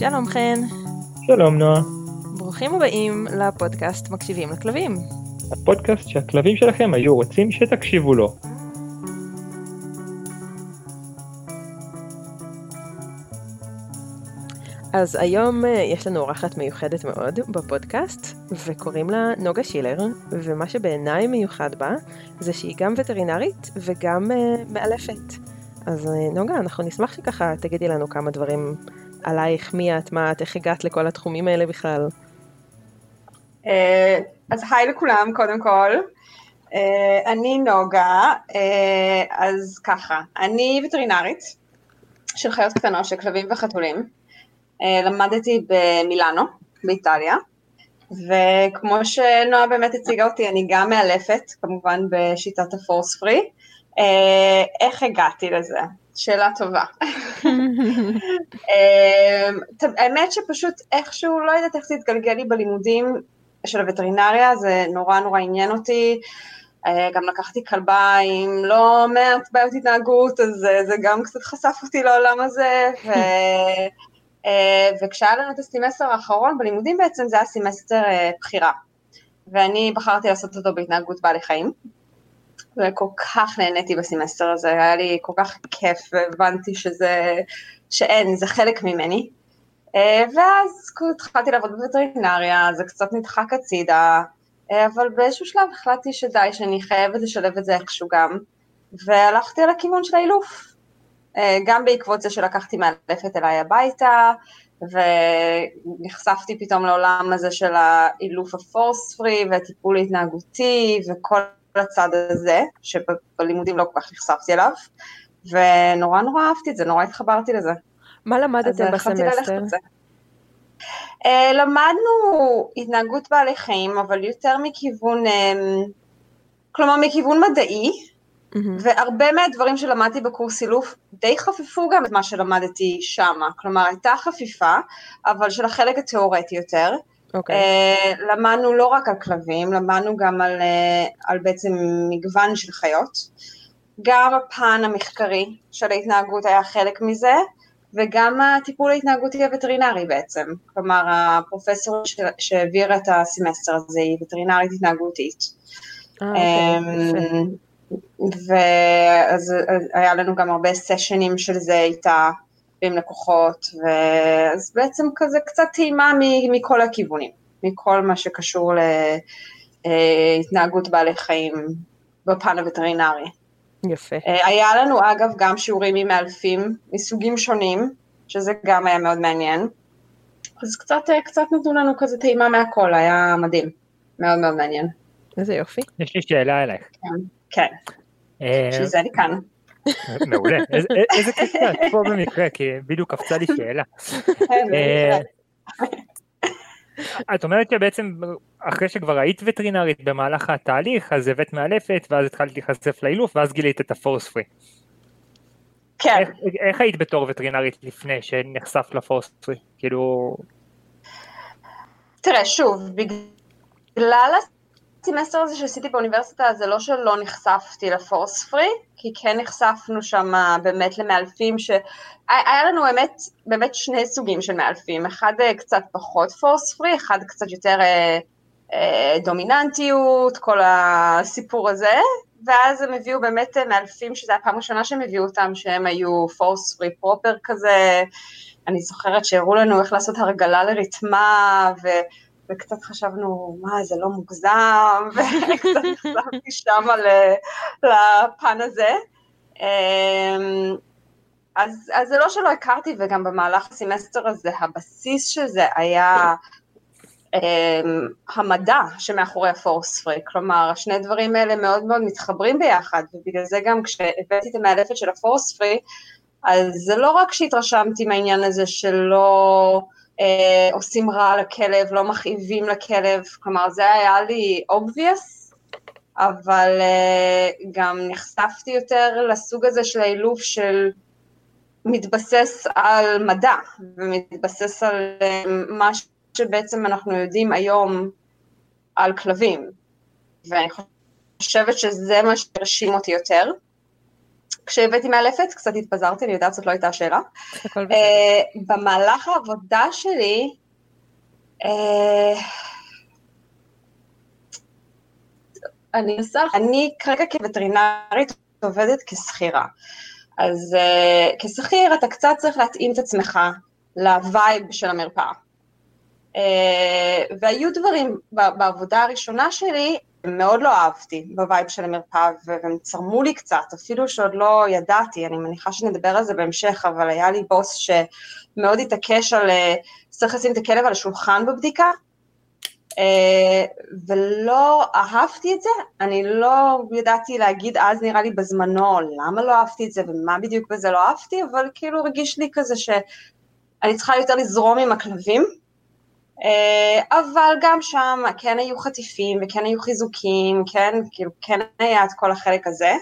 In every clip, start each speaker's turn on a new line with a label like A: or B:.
A: שלום חן.
B: שלום נועה.
A: ברוכים הבאים לפודקאסט מקשיבים לכלבים.
B: הפודקאסט שהכלבים שלכם היו רוצים שתקשיבו לו.
A: אז היום אה, יש לנו אורחת מיוחדת מאוד בפודקאסט, וקוראים לה נוגה שילר, ומה שבעיניי מיוחד בה, זה שהיא גם וטרינרית וגם uh, מאלפת. אז uh, נוגה, אנחנו נשמח שככה תגידי לנו כמה דברים עלייך, מי את, מה את, איך הגעת לכל התחומים האלה בכלל.
C: Uh, אז היי לכולם, קודם כל. Uh, אני נוגה, uh, אז ככה, אני וטרינרית של חיות קטנות, של כלבים וחתולים. אה, למדתי במילאנו, באיטליה, וכמו שנועה באמת הציגה אותי, אני גם מאלפת, כמובן בשיטת הפורס פרי. אה, איך הגעתי לזה? שאלה טובה. אה, האמת שפשוט איכשהו, לא יודעת איך זה התגלגל לי בלימודים של הווטרינריה, זה נורא נורא עניין אותי. גם לקחתי כלבה עם לא מעט בעיות התנהגות, אז זה גם קצת חשף אותי לעולם הזה, ו... אה, וכשהיה לנו את הסמסטר האחרון בלימודים בעצם זה היה סמסטר אה, בחירה. ואני בחרתי לעשות אותו בהתנהגות בעלי חיים. וכל כך נהניתי בסמסטר הזה, היה לי כל כך כיף והבנתי שזה, שאין, זה חלק ממני. אה, ואז התחלתי לעבוד בווטרינריה, זה קצת נדחק הצידה, אבל באיזשהו שלב החלטתי שדי, שאני חייבת לשלב את זה איכשהו גם, והלכתי על הכיוון של האילוף. אה, גם בעקבות זה שלקחתי מאלפת אליי הביתה, ונחשפתי פתאום לעולם הזה של האילוף הפורס פרי והטיפול התנהגותי וכל הצד הזה, שבלימודים לא כל כך נחשפתי אליו, ונורא נורא אהבתי את זה, נורא התחברתי לזה.
A: מה למדתם בסמסטר?
C: Uh, למדנו התנהגות בעלי חיים, אבל יותר מכיוון, um, כלומר מכיוון מדעי, Mm-hmm. והרבה מהדברים שלמדתי בקורס אילוף די חפפו גם את מה שלמדתי שמה, כלומר הייתה חפיפה, אבל של החלק התיאורטי יותר. Okay. אוקיי. Uh, למדנו לא רק על כלבים, למדנו גם על, uh, על בעצם מגוון של חיות. גם הפן המחקרי של ההתנהגות היה חלק מזה, וגם הטיפול ההתנהגותי הווטרינרי בעצם. כלומר, הפרופסור שהעבירה את הסמסטר הזה היא וטרינרית התנהגותית.
A: אה, אוקיי,
C: אמ, ואז היה לנו גם הרבה סשנים של זה איתה עם לקוחות, ואז בעצם כזה קצת טעימה מכל הכיוונים, מכל מה שקשור להתנהגות בעלי חיים בפן הווטרינרי.
A: יפה.
C: אה, היה לנו אגב גם שיעורים עם מאלפים מסוגים שונים, שזה גם היה מאוד מעניין. אז קצת, קצת נתנו לנו כזה טעימה מהכל, היה מדהים, מאוד מאוד מעניין.
A: איזה יופי.
B: יש לי שאלה אליך.
C: כן. כן, בשביל זה אני כאן.
B: מעולה, איזה שאת פה במקרה, כי בדיוק קפצה לי שאלה.
C: כן,
B: אה, את אומרת שבעצם אחרי שכבר היית וטרינרית במהלך התהליך, אז הבאת מאלפת, ואז התחלת להיחשף לאילוף, ואז גילית את הפורס פרי.
C: כן.
B: איך, איך היית בתור וטרינרית לפני שנחשפת לפורס פרי? כאילו...
C: תראה, שוב, בגלל הסמסטר הזה שעשיתי באוניברסיטה זה לא שלא נחשפתי ל force free, כי כן נחשפנו שם באמת למאלפים שהיה לנו באמת, באמת שני סוגים של מאלפים, אחד אה, קצת פחות force free, אחד קצת יותר אה, אה, דומיננטיות, כל הסיפור הזה, ואז הם הביאו באמת אה, מאלפים, שזו הפעם הראשונה שהם הביאו אותם, שהם היו force free proper כזה, אני זוכרת שהראו לנו איך לעשות הרגלה לריתמה, ו... וקצת חשבנו, מה, זה לא מוגזם, וקצת נחשפתי שם לפן הזה. אמ, אז, אז זה לא שלא הכרתי, וגם במהלך הסמסטר הזה, הבסיס של זה היה um, המדע שמאחורי הפורס פרי, כלומר, השני דברים האלה מאוד מאוד מתחברים ביחד, ובגלל זה גם כשהבאתי את המאלפת של הפורס פרי, אז זה לא רק שהתרשמתי מהעניין הזה שלא... אה, עושים רע לכלב, לא מכאיבים לכלב, כלומר זה היה לי obvious, אבל אה, גם נחשפתי יותר לסוג הזה של האילוף של מתבסס על מדע, ומתבסס על אה, מה שבעצם אנחנו יודעים היום על כלבים, ואני חושבת שזה מה שהרשים אותי יותר. כשהבאתי מאלפת, קצת התפזרתי, אני יודעת, זאת לא הייתה השאלה. אה, במהלך העבודה שלי, אה, אני אני כרגע כווטרינרית עובדת כשכירה. אז אה, כשכיר אתה קצת צריך להתאים את עצמך ל vibe של המרפאה. אה, והיו דברים בעבודה הראשונה שלי, מאוד לא אהבתי ב vibe של המרפאה, והם צרמו לי קצת, אפילו שעוד לא ידעתי, אני מניחה שנדבר על זה בהמשך, אבל היה לי בוס שמאוד התעקש על, אה, צריך לשים את הכלב על השולחן בבדיקה, אה, ולא אהבתי את זה, אני לא ידעתי להגיד אז נראה לי בזמנו למה לא אהבתי את זה ומה בדיוק בזה לא אהבתי, אבל כאילו הרגיש לי כזה שאני צריכה יותר לזרום עם הכלבים, אבל גם שם כן היו חטיפים וכן היו חיזוקים, כן, כאילו כן היה את כל החלק הזה,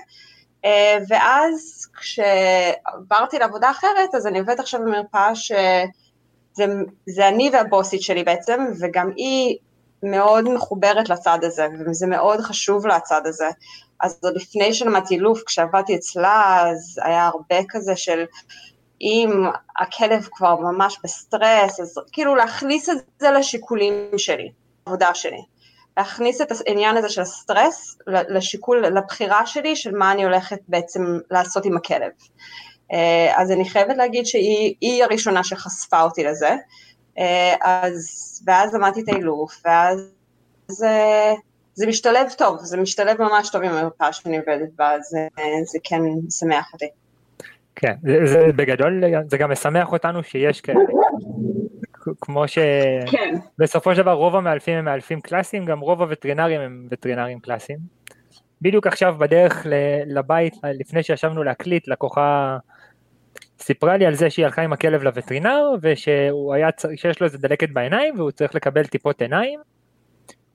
C: אה, ואז כשעברתי לעבודה אחרת, אז אני עובדת עכשיו במרפאה שזה אני והבוסית שלי בעצם, וגם היא מאוד מחוברת לצד הזה, וזה מאוד חשוב לצד הזה. אז עוד לפני שלמדתי אילוף, כשעבדתי אצלה, אז היה הרבה כזה של אם הכלב כבר ממש בסטרס, אז כאילו להכניס את זה לשיקולים שלי, עבודה שלי. להכניס את העניין הזה של הסטרס לשיקול, לבחירה שלי של מה אני הולכת בעצם לעשות עם הכלב. אה, אז אני חייבת להגיד שהיא הראשונה שחשפה אותי לזה. אה, אז, ואז למדתי את האילוף, ואז זה, זה משתלב טוב, זה משתלב ממש טוב עם המרפאה שאני עובדת בה, זה, זה כן משמח אותי.
B: כן, זה, זה בגדול, זה גם משמח אותנו שיש כאלה. כמו שבסופו כן. של דבר רוב המאלפים הם מאלפים קלאסיים, גם רוב הווטרינרים הם וטרינרים קלאסיים. בדיוק עכשיו בדרך לבית, לפני שישבנו להקליט, לקוחה סיפרה לי על זה שהיא הלכה עם הכלב לווטרינר ושהוא היה, שיש לו איזה דלקת בעיניים והוא צריך לקבל טיפות עיניים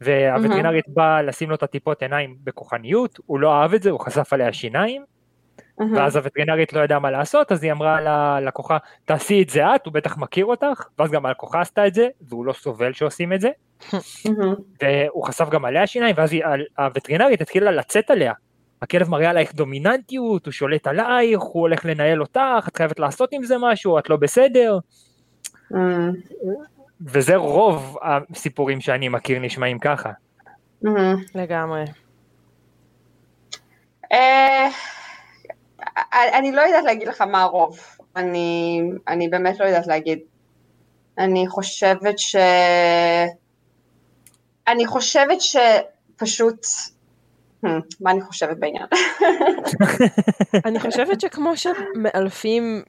B: והווטרינרית mm-hmm. באה לשים לו את הטיפות עיניים בכוחניות, הוא לא אהב את זה, הוא חשף עליה שיניים mm-hmm. ואז הווטרינרית לא ידעה מה לעשות אז היא אמרה ללקוחה תעשי את זה את, הוא בטח מכיר אותך ואז גם הלקוחה עשתה את זה והוא לא סובל שעושים את זה mm-hmm. והוא חשף גם עליה שיניים ואז היא, הווטרינרית התחילה לצאת עליה הכלב מראה עלייך דומיננטיות, הוא שולט עלייך, הוא הולך לנהל אותך, את חייבת לעשות עם זה משהו, את לא בסדר. Mm. וזה רוב הסיפורים שאני מכיר נשמעים ככה.
A: לגמרי.
C: אה, אני לא יודעת להגיד לך מה הרוב, אני, אני באמת לא יודעת להגיד. אני חושבת ש... אני חושבת שפשוט Hmm, מה אני חושבת בעניין?
A: אני חושבת שכמו שמאלפים,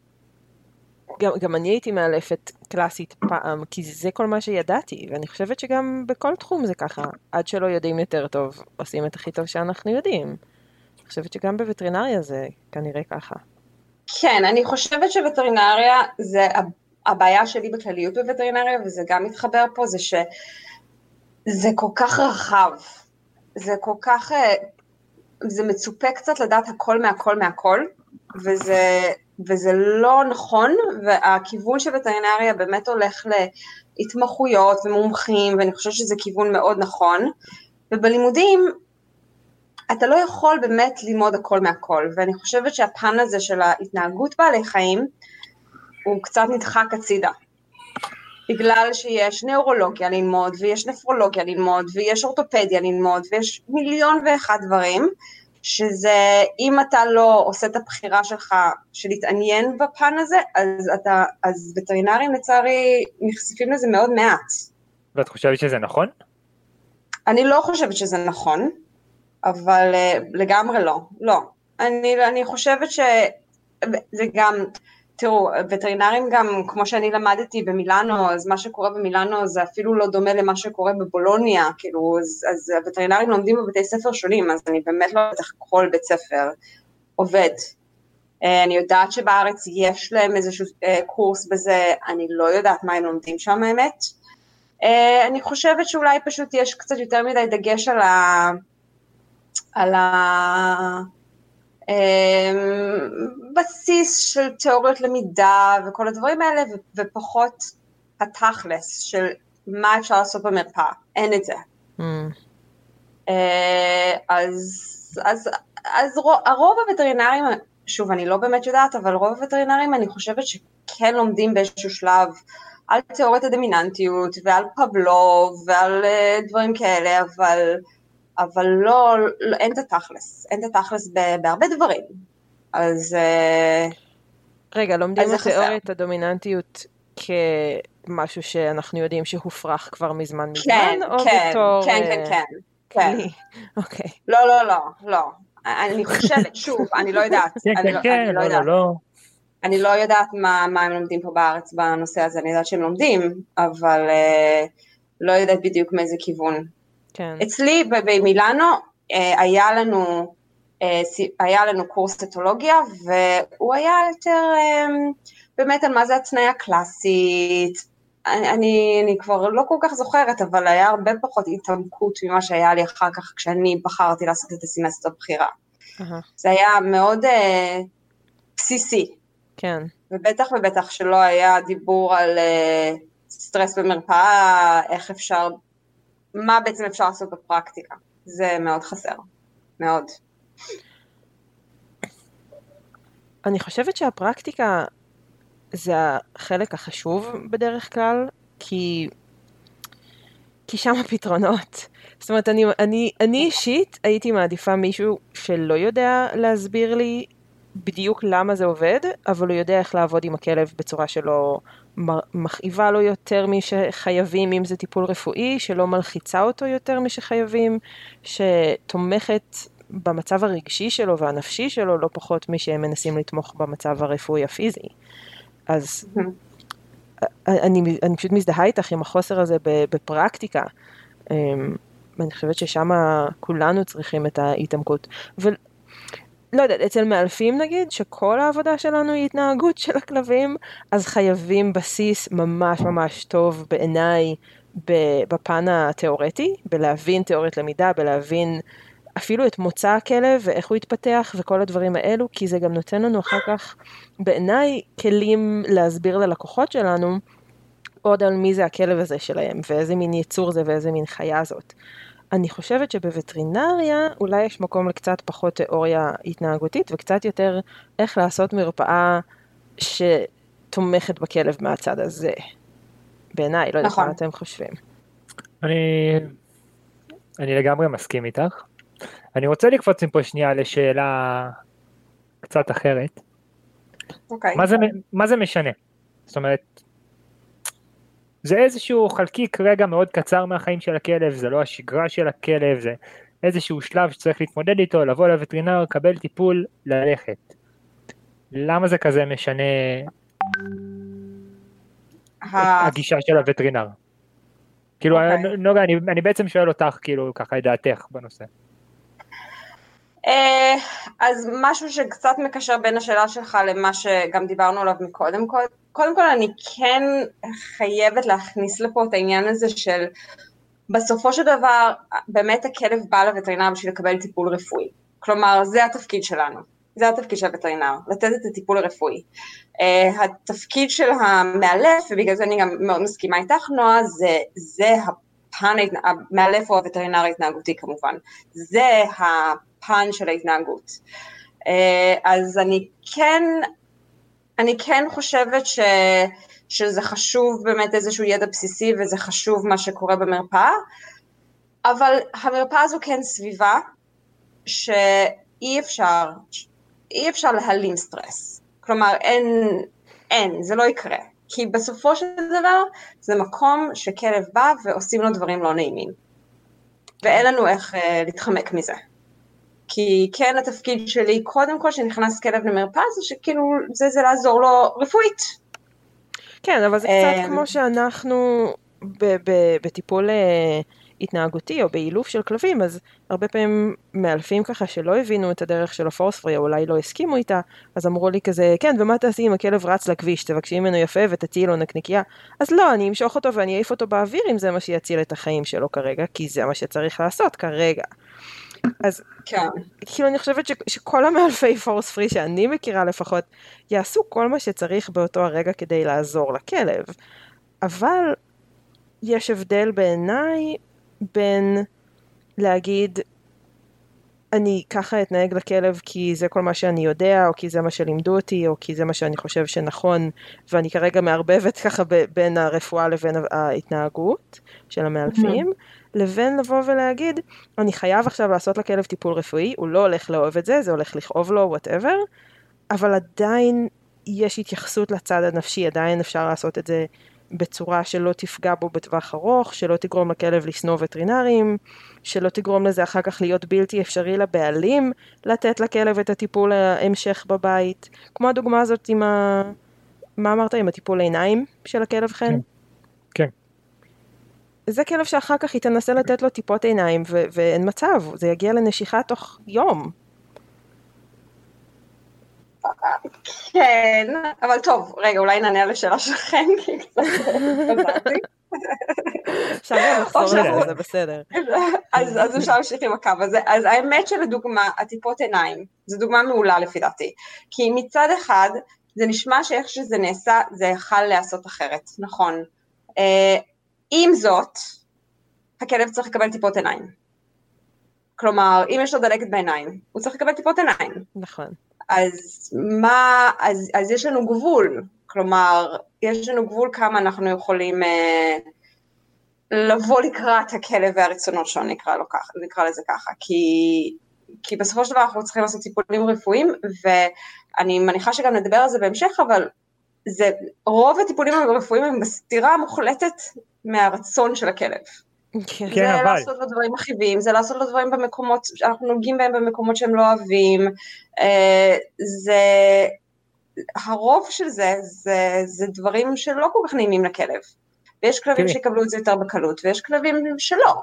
A: גם, גם אני הייתי מאלפת קלאסית פעם, כי זה כל מה שידעתי, ואני חושבת שגם בכל תחום זה ככה, עד שלא יודעים יותר טוב, עושים את הכי טוב שאנחנו יודעים. חושבת שגם בווטרינריה זה כנראה ככה.
C: כן, אני חושבת שווטרינריה זה הבעיה שלי בכלליות בווטרינריה, וזה גם מתחבר פה, זה שזה כל כך רחב. זה כל כך, אה, זה מצופה קצת לדעת הכל מהכל מהכל, וזה, וזה לא נכון, והכיוון של וטרינריה באמת הולך להתמחויות ומומחים, ואני חושבת שזה כיוון מאוד נכון, ובלימודים אתה לא יכול באמת ללמוד הכל מהכל, ואני חושבת שהפן הזה של ההתנהגות בעלי חיים הוא קצת נדחק הצידה. בגלל שיש נאורולוגיה ללמוד, ויש נפרולוגיה ללמוד, ויש אורתופדיה ללמוד, ויש מיליון ואחד דברים, שזה, אם אתה לא עושה את הבחירה שלך של להתעניין בפן הזה, אז אתה, אז וטרינרים לצערי נחשפים לזה מאוד מעט.
B: ואת חושבת שזה נכון?
C: אני לא חושבת שזה נכון, אבל uh, לגמרי לא, לא. אני, אני חושבת שזה גם, תראו, וטרינרים גם, כמו שאני למדתי במילאנו, אז מה שקורה במילאנו זה אפילו לא דומה למה שקורה בבולוניה, כאילו, אז, אז הווטרינרים לומדים בבתי ספר שונים, אז אני באמת לא יודעת איך כל בית ספר עובד. אה, אני יודעת שבארץ יש להם איזשהו אה, קורס בזה, אני לא יודעת מה הם לומדים שם האמת. אה, אני חושבת שאולי פשוט יש קצת יותר מדי דגש על ה... על ה... אמ, בסיס של תיאוריות למידה וכל הדברים האלה, ופחות התכלס של מה אפשר לעשות במרפאה, אין את זה. Mm. אה, אז, אז, אז הרוב הווטרינרים שוב, אני לא באמת יודעת, אבל רוב הווטרינרים אני חושבת שכן לומדים באיזשהו שלב על תיאוריית הדומיננטיות ועל פבלוב ועל uh, דברים כאלה, אבל, אבל לא, לא, אין את התכלס, אין את התכלס בהרבה דברים. אז... Uh,
A: רגע, לומדים את תיאוריית הדומיננטיות כמשהו שאנחנו יודעים שהופרך כבר מזמן מזמן,
C: כן,
A: או
C: כן,
A: בתור...
C: כן, כן, כן, כן.
A: אוקיי.
C: לא, לא, לא, לא. אני חושבת, שוב, אני לא יודעת.
B: כן,
C: אני
B: כן,
C: לא-
B: כן,
C: אני לא
B: לא,
C: יודעת.
B: לא, לא.
C: אני לא יודעת מה, מה הם לומדים פה בארץ בנושא הזה, אני יודעת שהם לומדים, אבל uh, לא יודעת בדיוק מאיזה כיוון.
A: כן.
C: אצלי במילאנו uh, היה לנו, סי- היה לנו קורס אתולוגיה, והוא היה יותר um, באמת על מה זה התניה קלאסית. אני, אני, כבר לא כל כך זוכרת, אבל היה הרבה פחות התעמקות ממה שהיה לי אחר כך כשאני בחרתי לעשות את הסמסטר בחירה.
A: אהה,
C: זה היה מאוד uh, בסיסי.
A: כן.
C: ובטח ובטח שלא היה דיבור על uh, סטרס במרפאה, איך אפשר, מה בעצם אפשר לעשות בפרקטיקה. זה מאוד חסר, מאוד.
A: אני חושבת שהפרקטיקה זה החלק החשוב בדרך כלל, כי, כי שם הפתרונות. זאת אומרת, אני, אני, אני אישית הייתי מעדיפה מישהו שלא יודע להסביר לי בדיוק למה זה עובד, אבל הוא יודע איך לעבוד עם הכלב בצורה שלא מכאיבה לו יותר משחייבים, אם זה טיפול רפואי, שלא מלחיצה אותו יותר משחייבים, שתומכת במצב הרגשי שלו והנפשי שלו לא פחות משהם מנסים לתמוך במצב הרפואי הפיזי. אז אני, אני פשוט מזדהה איתך עם החוסר הזה בפרקטיקה. אמ, ואני חושבת ששם כולנו צריכים את ההתעמקות. ולא יודעת, אצל מאלפים נגיד, שכל העבודה שלנו היא התנהגות של הכלבים, אז חייבים בסיס ממש ממש טוב בעיניי בפן התיאורטי, בלהבין תיאוריית למידה, בלהבין אפילו את מוצא הכלב ואיך הוא התפתח וכל הדברים האלו, כי זה גם נותן לנו אחר כך, בעיניי, כלים להסביר ללקוחות שלנו עוד על מי זה הכלב הזה שלהם, ואיזה מין יצור זה ואיזה מין חיה זאת. אני חושבת שבווטרינריה אולי יש מקום לקצת פחות תיאוריה התנהגותית וקצת יותר איך לעשות מרפאה שתומכת בכלב מהצד הזה. בעיניי, לא יודעת
C: נכון.
A: מה אתם חושבים.
B: אני, אני לגמרי מסכים איתך. אני רוצה לקפוץ מפה שנייה לשאלה קצת אחרת.
C: אוקיי.
B: מה זה, מה זה משנה? זאת אומרת, זה איזשהו חלקיק רגע מאוד קצר מהחיים של הכלב, זה לא השגרה של הכלב, זה איזשהו שלב שצריך להתמודד איתו, לבוא לווטרינר, לקבל טיפול, ללכת. למה זה כזה משנה הגישה של הווטרינר? כאילו,
C: אוקיי.
B: נוגה, אני, אני בעצם שואל אותך, כאילו, ככה את דעתך בנושא.
C: אה, אז משהו שקצת מקשר בין השאלה שלך למה שגם דיברנו עליו מקודם, קוד- קודם כל אני כן חייבת להכניס לפה את העניין הזה של בסופו של דבר באמת הכלב בא לווטרינר בשביל לקבל טיפול רפואי, כלומר זה התפקיד שלנו, זה התפקיד של הווטרינר, לתת את הטיפול הרפואי. Uh, התפקיד של המאלף, ובגלל זה אני גם מאוד מסכימה איתך נועה, זה, זה הפן, המאלף הוא הווטרינר ההתנהגותי כמובן, זה הפן של ההתנהגות. Uh, אז אני כן, אני כן חושבת ש, שזה חשוב באמת איזשהו ידע בסיסי וזה חשוב מה שקורה במרפאה, אבל המרפאה הזו כן סביבה שאי אפשר, אי אפשר להעלים סטרס. כלומר, אין, אין, זה לא יקרה. כי בסופו של דבר זה מקום שכלב בא ועושים לו דברים לא נעימים. ואין לנו איך אה, להתחמק מזה. כי כן התפקיד שלי, קודם כל שנכנס כלב למרפאה, זה שכאילו, זה, זה לעזור לו רפואית.
A: כן, אבל זה
C: אמ,
A: קצת כמו שאנחנו ב- ב- בטיפול אה, התנהגותי או באילוף של כלבים, אז הרבה פעמים מאלפים ככה שלא הבינו את הדרך של הפורספרי, או אולי לא הסכימו איתה, אז אמרו לי כזה, כן, ומה תעשי אם הכלב רץ לכביש, תבקשי ממנו יפה ותטיעי לו נקניקייה? אז לא, אני אמשוך אותו ואני אעיף אותו באוויר אם זה מה שיציל את החיים שלו כרגע, כי זה מה שצריך לעשות כרגע. אז
C: כן.
A: כאילו אני חושבת ש, שכל המאלפי פורס פרי שאני מכירה לפחות, יעשו כל מה שצריך באותו הרגע כדי לעזור לכלב. אבל יש הבדל בעיניי בין להגיד, אני ככה אתנהג לכלב כי זה כל מה שאני יודע, או כי זה מה שלימדו אותי, או כי זה מה שאני חושב שנכון, ואני כרגע מערבבת ככה בין הרפואה לבין ההתנהגות של המאלפים, mm-hmm. לבין לבוא ולהגיד, אני חייב עכשיו לעשות לכלב טיפול רפואי, הוא לא הולך לאהוב את זה, זה הולך לכאוב לו, וואטאבר, אבל עדיין יש התייחסות לצד הנפשי, עדיין אפשר לעשות את זה בצורה שלא תפגע בו בטווח ארוך, שלא תגרום לכלב לשנוא וטרינרים, שלא תגרום לזה אחר כך להיות בלתי אפשרי לבעלים לתת לכלב את הטיפול ההמשך בבית. כמו הדוגמה הזאת עם ה... מה אמרת? עם הטיפול עיניים של הכלב חן? כן.
B: כן.
A: זה כלב שאחר כך היא תנסה לתת לו טיפות עיניים ו- ואין מצב, זה יגיע לנשיכה תוך יום.
C: כן, אבל טוב, רגע, אולי נענה על השאלה שלכם, כי קצת.
A: אפשר גם לחזור לזה, זה בסדר.
C: אז אפשר להמשיך עם הקו הזה. אז האמת שלדוגמה, הטיפות עיניים, זו דוגמה מעולה לפי דעתי. כי מצד אחד, זה נשמע שאיך שזה נעשה, זה יכל להיעשות אחרת, נכון. אה, עם זאת, הכלב צריך לקבל טיפות עיניים. כלומר, אם יש לו דלקת בעיניים, הוא צריך לקבל טיפות עיניים.
A: נכון.
C: אז מה, אז, אז יש לנו גבול, כלומר, יש לנו גבול כמה אנחנו יכולים אה, לבוא לקראת הכלב והרצונות שלו, נקרא, לו ככה, נקרא לזה ככה, כי, כי בסופו של דבר אנחנו צריכים לעשות טיפולים רפואיים, ואני מניחה שגם נדבר על זה בהמשך, אבל זה, רוב הטיפולים הרפואיים הם בסתירה מוחלטת מהרצון של הכלב. כן, זה אבל... לעשות לו דברים מכאיבים, זה לעשות לו דברים במקומות, שאנחנו נוגעים בהם במקומות שהם לא אוהבים, אה, זה, הרוב של זה, זה, זה דברים שלא כל כך נעימים לכלב. ויש כלבים שיקבלו את זה יותר בקלות, ויש כלבים שלא.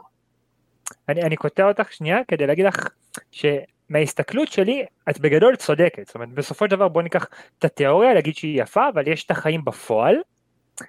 B: אני, אני קוטע אותך שנייה כדי להגיד לך שמההסתכלות שלי את בגדול צודקת, זאת אומרת בסופו של דבר בוא ניקח את התיאוריה להגיד שהיא יפה אבל יש את החיים בפועל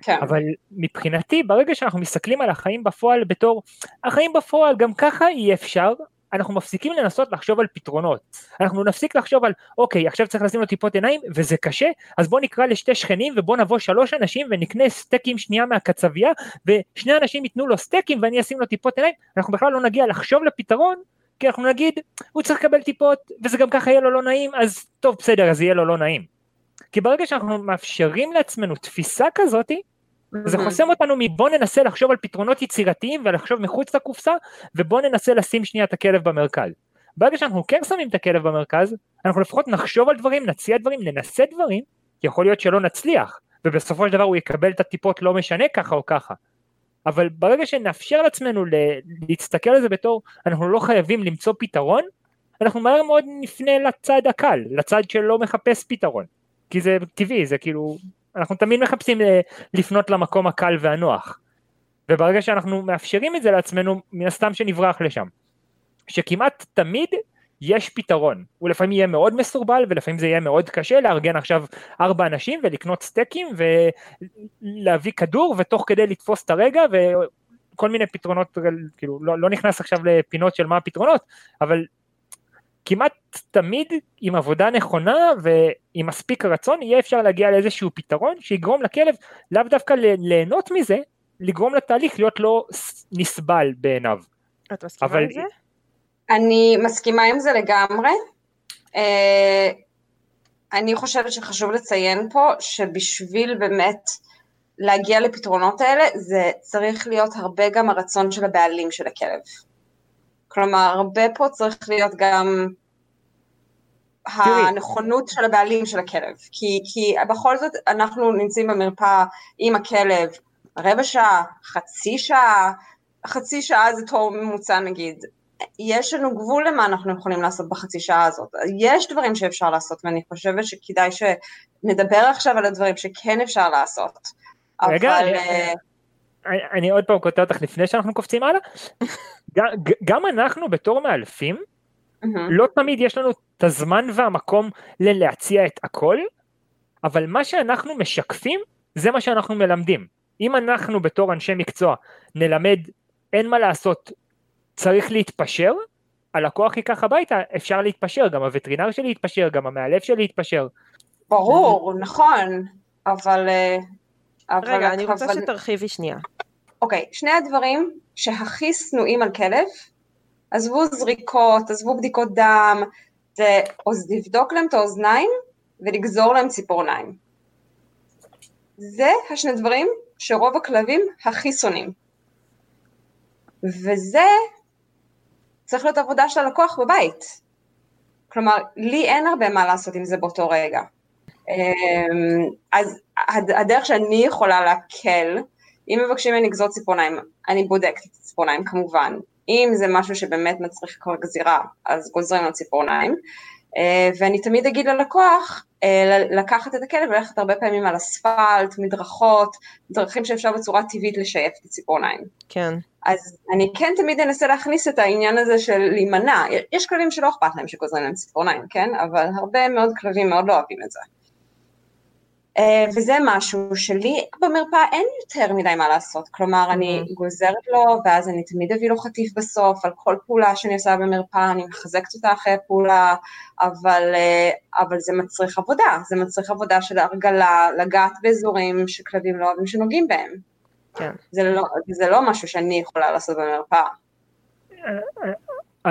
B: כן. אבל מבחינתי ברגע שאנחנו מסתכלים על החיים בפועל בתור החיים בפועל גם ככה אי אפשר אנחנו מפסיקים לנסות לחשוב על פתרונות. אנחנו נפסיק לחשוב על אוקיי עכשיו צריך לשים לו טיפות עיניים וזה קשה אז בוא נקרא לשתי שכנים ובוא נבוא שלוש אנשים ונקנה סטייקים שנייה מהקצבייה ושני אנשים ייתנו לו סטייקים ואני אשים לו טיפות עיניים. אנחנו בכלל לא נגיע לחשוב לפתרון כי אנחנו נגיד הוא צריך לקבל טיפות וזה גם ככה יהיה לו לא נעים אז טוב בסדר אז יהיה לו לא נעים. כי ברגע שאנחנו מאפשרים לעצמנו תפיסה כזאתי, זה חוסם אותנו מבוא ננסה לחשוב על פתרונות יצירתיים ולחשוב מחוץ לקופסה ובוא ננסה לשים שנייה את הכלב במרכז. ברגע שאנחנו כן שמים את הכלב במרכז, אנחנו לפחות נחשוב על דברים, נציע דברים, ננסה דברים, יכול להיות שלא נצליח, ובסופו של דבר הוא יקבל את הטיפות לא משנה ככה או ככה. אבל ברגע שנאפשר לעצמנו להסתכל על זה בתור אנחנו לא חייבים למצוא פתרון, אנחנו מהר מאוד נפנה לצד הקל, לצד שלא מחפש פתרון. כי זה טבעי, זה כאילו, אנחנו תמיד מחפשים אה, לפנות למקום הקל והנוח. וברגע שאנחנו מאפשרים את זה לעצמנו, מן הסתם שנברח לשם. שכמעט תמיד יש פתרון. הוא לפעמים יהיה מאוד מסורבל ולפעמים זה יהיה מאוד קשה לארגן עכשיו ארבע אנשים ולקנות סטייקים ולהביא כדור ותוך כדי לתפוס את הרגע וכל מיני פתרונות, כאילו לא, לא נכנס עכשיו לפינות של מה הפתרונות, אבל כמעט תמיד עם עבודה נכונה ועם מספיק רצון יהיה אפשר להגיע לאיזשהו פתרון שיגרום לכלב לאו דווקא ליהנות מזה, לגרום לתהליך להיות לא נסבל בעיניו.
A: את מסכימה אבל... עם זה?
C: אני מסכימה עם זה לגמרי. אה, אני חושבת שחשוב לציין פה שבשביל באמת להגיע לפתרונות האלה זה צריך להיות הרבה גם הרצון של הבעלים של הכלב. כלומר, הרבה פה צריך להיות גם הנכונות של הבעלים של הכלב, כי, כי בכל זאת אנחנו נמצאים במרפאה עם הכלב רבע שעה, חצי שעה, חצי שעה זה תור ממוצע נגיד, יש לנו גבול למה אנחנו יכולים לעשות בחצי שעה הזאת, יש דברים שאפשר לעשות ואני חושבת שכדאי שנדבר עכשיו על הדברים שכן אפשר לעשות,
B: רגע, אבל... אני, עוד פעם קוטע אותך לפני שאנחנו קופצים הלאה, גם אנחנו בתור מאלפים. לא תמיד יש לנו את הזמן והמקום ללהציע את הכל, אבל מה שאנחנו משקפים זה מה שאנחנו מלמדים. אם אנחנו בתור אנשי מקצוע נלמד אין מה לעשות, צריך להתפשר, הלקוח ייקח הביתה, אפשר להתפשר, גם הווטרינר שלי יתפשר, גם המאלף שלי יתפשר.
C: ברור, נכון, אבל...
A: אבל רגע, אני רוצה שתרחיבי שנייה.
C: אוקיי, שני הדברים שהכי שנואים על כלב עזבו זריקות, עזבו בדיקות דם, זה לבדוק להם את האוזניים ולגזור להם ציפורניים. זה השני דברים שרוב הכלבים הכי שונאים. וזה צריך להיות עבודה של הלקוח בבית. כלומר, לי אין הרבה מה לעשות עם זה באותו רגע. אמ, אז הדרך שאני יכולה להקל, אם מבקשים ממני לגזור ציפורניים, אני בודקת את הציפורניים כמובן. אם זה משהו שבאמת מצריך כבר גזירה, אז גוזרים לו ציפורניים. אה, ואני תמיד אגיד ללקוח אה, לקחת את הכלב וללכת הרבה פעמים על אספלט, מדרכות, דרכים שאפשר בצורה טבעית לשייף את הציפורניים.
A: כן.
C: אז אני כן תמיד אנסה להכניס את העניין הזה של להימנע. יש כלבים שלא אכפת להם שגוזרים להם ציפורניים, כן? אבל הרבה מאוד כלבים מאוד לא אוהבים את זה. אה, וזה משהו שלי במרפאה אין יותר מדי מה לעשות, כלומר אני mm-hmm. גוזרת לו ואז אני תמיד אביא לו חטיף בסוף, על כל פעולה שאני עושה במרפאה אני מחזקת אותה אחרי הפעולה, אבל, אה, אבל זה מצריך עבודה, זה מצריך עבודה של הרגלה, לגעת באזורים שכלבים לא אוהבים שנוגעים בהם. כן. זה לא, זה לא משהו שאני יכולה לעשות במרפאה.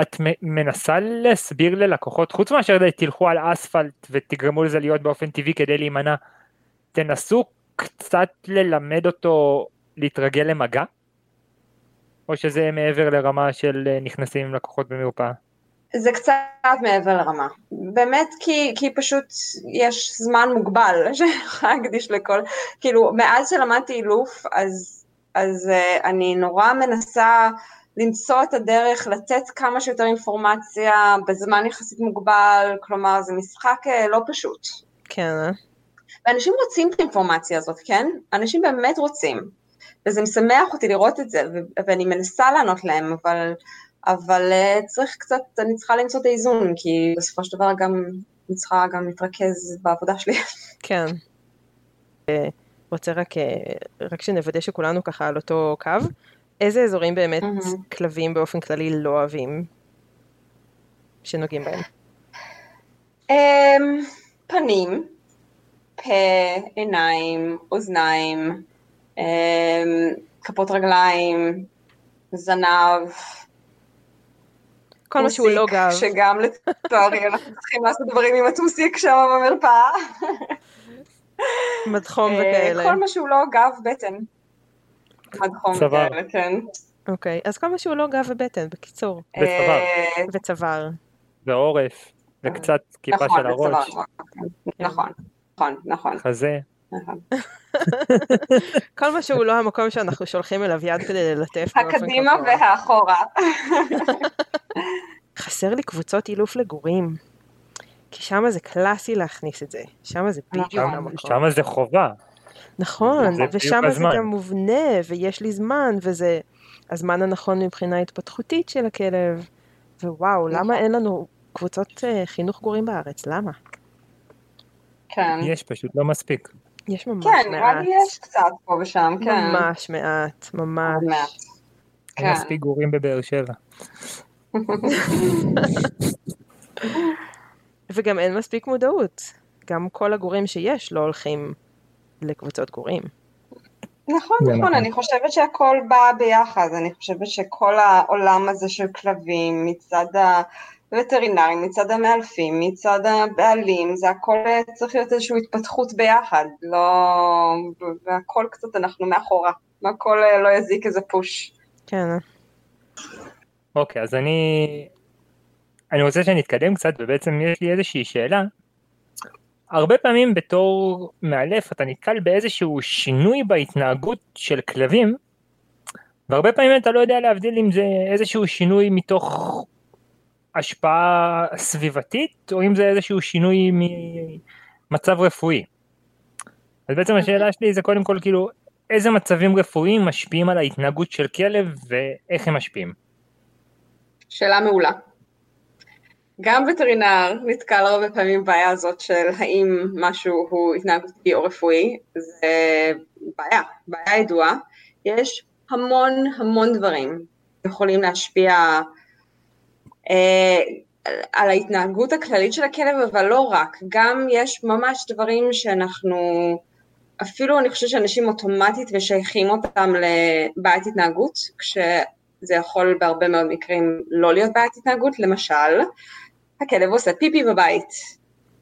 B: את מנסה להסביר ללקוחות, חוץ מאשר תלכו על אספלט ותגרמו לזה להיות באופן טבעי כדי להימנע, תנסו קצת ללמד אותו להתרגל למגע? או שזה מעבר לרמה של אה, נכנסים עם לקוחות במרפאה?
C: זה קצת מעבר לרמה. באמת כי, כי פשוט יש זמן מוגבל שאני יכולה להקדיש לכל, כאילו מאז שלמדתי אילוף אז, אז uh, אני נורא מנסה למצוא את הדרך לתת כמה שיותר אינפורמציה בזמן יחסית מוגבל, כלומר זה משחק uh, לא פשוט.
A: כן?
C: ואנשים רוצים את האינפורמציה הזאת, כן? אנשים באמת רוצים. וזה משמח אותי לראות את זה, ואני מנסה לענות להם, אבל, אבל uh, צריך קצת, אני צריכה למצוא את האיזון, כי בסופו של דבר גם, אני צריכה גם להתרכז בעבודה שלי.
A: כן. אה, רוצה רק, אה, רק שנוודא שכולנו ככה על אותו קו, איזה אזורים באמת mm-hmm. כלבים באופן כללי לא אוהבים שנוגעים בהם?
C: Um, פנים, פה, עיניים, אוזניים, אמ, כפות רגליים, זנב.
A: כל מה שהוא לא גב.
C: שגם לצערי אנחנו צריכים לעשות דברים עם הטוסיק שם במרפאה.
A: מדחום אה, וכאלה.
C: כל מה שהוא לא גב, בטן. מדחום וכאלה, כן.
A: אוקיי, אז כל מה שהוא לא גב ובטן, בקיצור.
B: וצוואר.
A: וצוואר.
B: ועורף, וקצת כיפה נכון, של הראש.
C: נכון. נכון, נכון.
B: חזה.
C: נכון.
A: כל מה שהוא לא המקום שאנחנו שולחים אליו יד כדי ללטף.
C: הקדימה והאחורה.
A: חסר לי קבוצות אילוף לגורים. כי שם זה קלאסי להכניס את זה. שם זה בדיוק המקום.
B: שם זה חובה.
A: נכון, ושם זה גם מובנה, ויש לי זמן, וזה הזמן הנכון מבחינה התפתחותית של הכלב. ווואו, למה נכון. אין לנו קבוצות אה, חינוך גורים בארץ? למה?
C: כן.
B: יש פשוט לא מספיק.
A: יש ממש כן, מעט.
C: כן, נראה לי יש קצת פה ושם, כן.
A: ממש מעט, ממש. מעט.
B: אין כן. מספיק גורים בבאר שבע.
A: וגם אין מספיק מודעות. גם כל הגורים שיש לא הולכים לקבוצות גורים.
C: נכון, נכון, נכון, אני חושבת שהכל בא ביחד, אני חושבת שכל העולם הזה של כלבים מצד ה... וטרינרים, מצד המאלפים, מצד הבעלים, זה הכל אה, צריך להיות איזושהי התפתחות ביחד, לא... והכל קצת אנחנו מאחורה, הכל אה, לא יזיק איזה פוש.
A: כן.
B: אוקיי, אז אני... אני רוצה שנתקדם קצת, ובעצם יש לי איזושהי שאלה. הרבה פעמים בתור מאלף אתה נתקל באיזשהו שינוי בהתנהגות של כלבים, והרבה פעמים אתה לא יודע להבדיל אם זה איזשהו שינוי מתוך השפעה סביבתית, או אם זה איזשהו שינוי ממצב רפואי. אז בעצם השאלה שלי זה קודם כל כאילו, איזה מצבים רפואיים משפיעים על ההתנהגות של כלב ואיך הם משפיעים?
C: שאלה מעולה. גם וטרינר נתקל הרבה פעמים בבעיה הזאת של האם משהו הוא התנהגותי או רפואי, זה בעיה, בעיה ידועה. יש המון המון דברים יכולים להשפיע על ההתנהגות הכללית של הכלב, אבל לא רק, גם יש ממש דברים שאנחנו, אפילו אני חושבת שאנשים אוטומטית משייכים אותם לבעיית התנהגות, כש... זה יכול בהרבה מאוד מקרים לא להיות בעיית התנהגות, למשל, הכלב עושה פיפי בבית,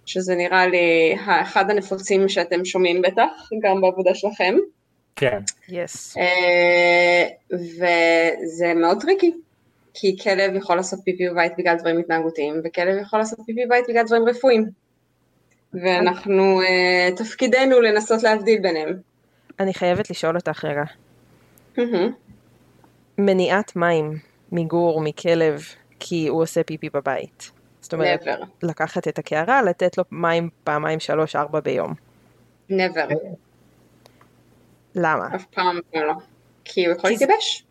C: שזה נראה לי אחד הנפוצים שאתם שומעים בטח, גם בעבודה שלכם.
B: כן.
A: Yes. Yes.
C: וזה מאוד טריקי, כי כלב יכול לעשות פיפי בבית בגלל דברים התנהגותיים, וכלב יכול לעשות פיפי בבית בגלל דברים רפואיים. ואנחנו, uh, תפקידנו לנסות להבדיל ביניהם.
A: אני חייבת לשאול אותך רגע. מניעת מים מגור, מכלב, כי הוא עושה פיפי בבית. זאת אומרת,
C: never.
A: לקחת את הקערה, לתת לו מים פעמיים, שלוש, ארבע ביום.
C: never.
A: למה?
C: אף פעם לא. כי הוא יכול להתייבש.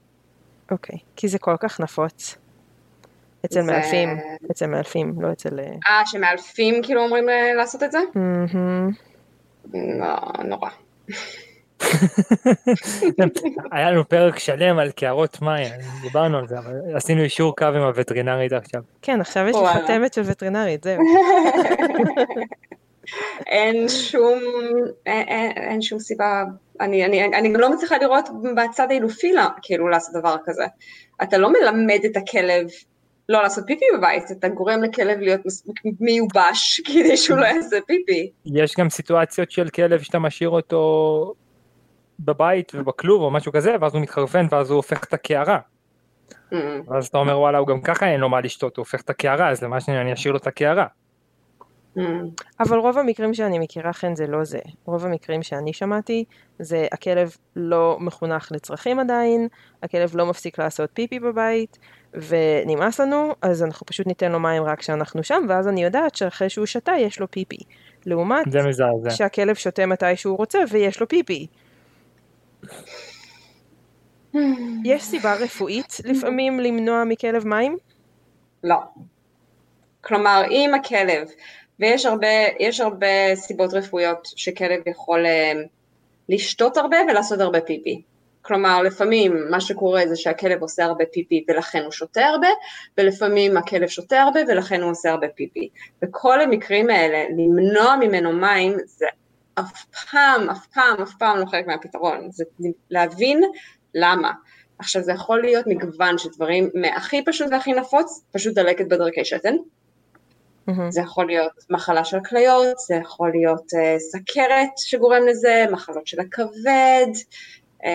A: אוקיי, כי זה כל כך נפוץ. אצל
C: זה-
A: מאלפים, אצל מאלפים, לא אצל... אה,
C: אה, שמאלפים כאילו אומרים אה, לעשות את זה? לא, נורא.
B: היה לנו פרק שלם על קערות מים, דיברנו על זה, אבל עשינו אישור קו עם הווטרינרית עכשיו.
A: כן, עכשיו יש לי. חותמת של וטרינרית, זהו.
C: אין שום, אין, אין, אין שום סיבה, אני, אני, אני גם לא מצליחה לראות בצד האילופי כאילו לעשות דבר כזה. אתה לא מלמד את הכלב לא לעשות פיפי בבית, אתה גורם לכלב להיות מיובש כדי שהוא לא יעשה פיפי.
B: יש גם סיטואציות של כלב שאתה משאיר אותו בבית ובכלוב או משהו כזה, ואז הוא מתחרפן ואז הוא הופך את הקערה.
C: Mm,
B: ואז אתה אומר וואלה הוא גם ככה אין לו מה לשתות, הוא הופך את הקערה, אז למה שאני אני אשאיר לו את הקערה.
C: Mm.
A: אבל רוב המקרים שאני מכירה חן זה לא זה. רוב המקרים שאני שמעתי זה הכלב לא מחונך לצרכים עדיין, הכלב לא מפסיק לעשות פיפי בבית, ונמאס לנו, אז אנחנו פשוט ניתן לו מים רק כשאנחנו שם, ואז אני יודעת שאחרי שהוא שתה יש לו פיפי. לעומת
B: זה מזעזע.
A: שהכלב שותה מתי שהוא רוצה ויש לו פיפי. יש סיבה רפואית לפעמים למנוע מכלב מים?
C: לא. כלומר, אם הכלב, ויש הרבה, הרבה סיבות רפואיות שכלב יכול אה, לשתות הרבה ולעשות הרבה פיפי. כלומר, לפעמים מה שקורה זה שהכלב עושה הרבה פיפי ולכן הוא שותה הרבה, ולפעמים הכלב שותה הרבה ולכן הוא עושה הרבה פיפי. בכל המקרים האלה, למנוע ממנו מים זה אף פעם, אף פעם, אף פעם לא חלק מהפתרון. זה להבין למה. עכשיו זה יכול להיות מגוון של דברים, מהכי פשוט והכי נפוץ, פשוט דלקת בדרכי שתן,
A: מהמם.
C: זה יכול להיות מחלה של כליות, זה יכול להיות uh, סכרת שגורם לזה, מחלות של הכבד, um,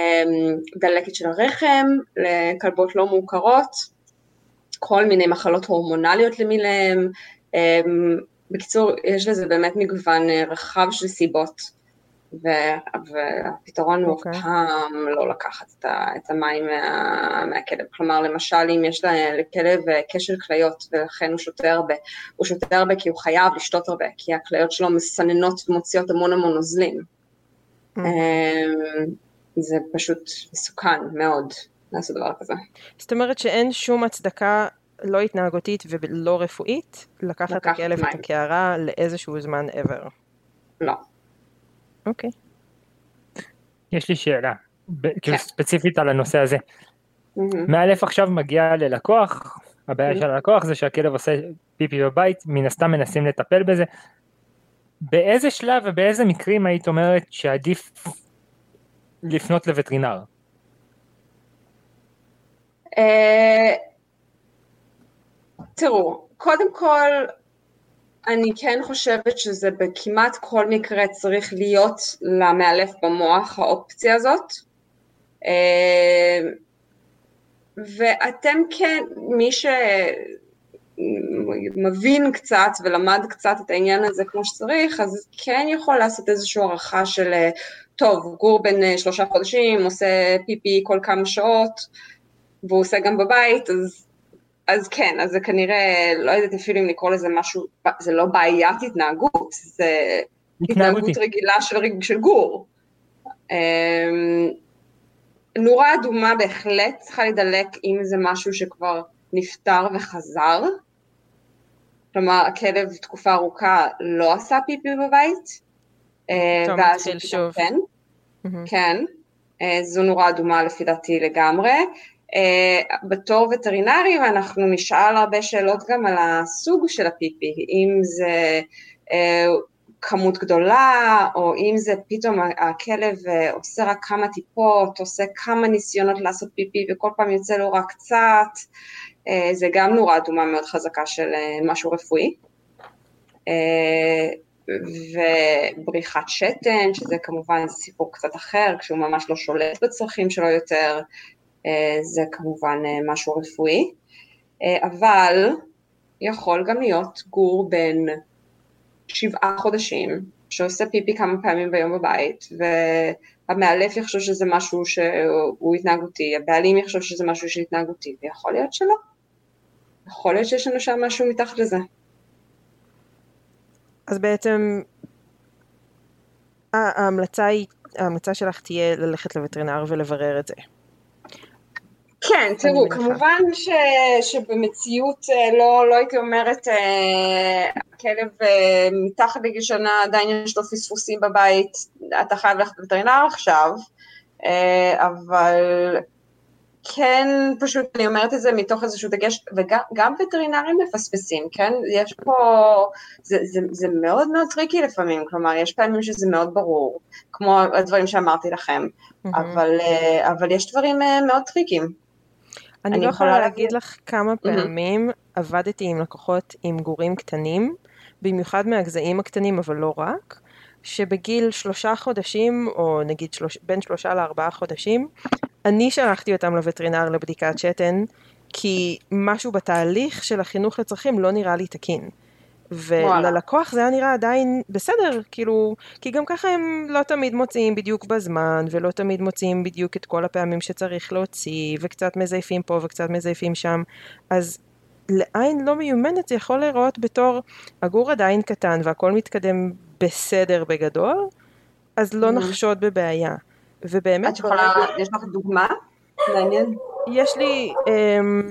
C: דלקת של הרחם לכלבות לא מוכרות, כל מיני מחלות הורמונליות למיניהן. Um, בקיצור, יש לזה באמת מגוון uh, רחב של סיבות. ו- והפתרון הוא
A: אוקיי.
C: פעם לא לקחת את, ה- את המים מה- מהכלב. כלומר, למשל, אם יש לכלב אה, כשל כליות ולכן הוא שותה הרבה, הוא שותה הרבה כי הוא חייב לשתות הרבה, כי הכליות שלו מסננות ומוציאות המון המון נוזלים.
A: Mm.
C: אמ, זה פשוט מסוכן מאוד לעשות דבר כזה.
A: זאת אומרת שאין שום הצדקה לא התנהגותית ולא רפואית לקחת את הכלב את. הקערה לאיזשהו זמן ever.
C: לא.
A: אוקיי.
B: יש לי שאלה, ב- כאילו
C: כן.
B: ספציפית על הנושא הזה. מאלף עכשיו מגיע ללקוח, הבעיה
C: Mhm.
B: של הלקוח זה שהכלב עושה פיפי בבית, מן הסתם מנסים לטפל בזה. באיזה שלב ובאיזה מקרים היית אומרת שעדיף לפנות לווטרינר?
C: אה, תראו, קודם כל, אני כן חושבת שזה בכמעט כל מקרה צריך להיות למאלף במוח האופציה הזאת. אה, ואתם כן, מי שמבין קצת ולמד קצת את העניין הזה כמו שצריך, אז כן יכול לעשות איזושהי הערכה של, אה, טוב, גור בן אה, שלושה חודשים, עושה פיפי כל כמה שעות, והוא עושה גם בבית, אז, אז כן, אז זה כנראה, לא יודעת אפילו אם לקרוא לזה משהו, זה לא בעיית התנהגות, זה. התנהגות רגילה של, של גור. אמ, נורה אדומה בהחלט צריכה להידלק אם זה משהו שכבר נפטר וחזר. כלומר, הכלב תקופה ארוכה לא עשה פיפי בבית. אה, ואז
A: מתחיל שוב.
C: כן,
A: מהמם.
C: כן, זו נורה אדומה לפי דעתי לגמרי. אה, בתור וטרינרים אנחנו נשאל הרבה שאלות גם על הסוג של הפיפי, אם זה אה, כמות גדולה, או אם זה פתאום הכלב אה, עושה רק כמה טיפות, עושה כמה ניסיונות לעשות פיפי וכל פעם יוצא לו רק קצת, זה גם נורה אדומה מאוד חזקה של משהו רפואי. ובריחת שתן, שזה כמובן סיפור קצת אחר, כשהוא ממש לא שולט בצרכים שלו יותר, זה כמובן משהו רפואי. אבל יכול גם להיות גור בן שבעה חודשים, שעושה פיפי כמה פעמים ביום בבית, והמאלף יחשוב שזה משהו שהוא התנהגותי, הבעלים יחשוב שזה משהו שהתנהגותי, ויכול להיות שלא. יכול להיות שיש לנו שם משהו מתחת לזה.
A: אז בעצם ההמלצה, היא, ההמלצה שלך תהיה ללכת לווטרינר ולברר את זה.
C: כן, תראו, כמובן ש, שבמציאות אה, לא, לא הייתי אומרת, אה, כלב אה, מתחת לגיל שנה עדיין יש לו פספוסים בבית, אתה חייב ללכת לווטרינר עכשיו, אבל כן, פשוט אני אומרת את זה מתוך איזשהו דגש, וגם וטרינרים מפספסים, כן? יש פה, זה, זה, זה מאוד מאוד טריקי לפעמים, כלומר, יש פעמים שזה מאוד ברור, כמו הדברים שאמרתי לכם, mm-hmm. אבל, אבל יש דברים מאוד טריקים.
A: אני לא יכולה להגיד לך כמה פעמים עבדתי עם לקוחות עם גורים קטנים, במיוחד מהגזעים הקטנים, אבל לא רק, שבגיל שלושה חודשים, או נגיד שלוש, בין שלושה לארבעה חודשים, אני שלחתי אותם לווטרינר לבדיקת שתן, כי משהו בתהליך של החינוך לצרכים לא נראה לי תקין. וללקוח זה היה נראה עדיין בסדר, כאילו, כי גם ככה הם לא תמיד מוציאים בדיוק בזמן, ולא תמיד מוציאים בדיוק את כל הפעמים שצריך להוציא, וקצת מזייפים פה וקצת מזייפים שם, אז לעין לא מיומנת זה יכול להיראות בתור הגור עדיין קטן והכל מתקדם בסדר בגדול, אז לא mm-hmm. נחשוד בבעיה. ובאמת...
C: את יכולה, יש לך דוגמה? מעניין.
A: יש לי, אמ,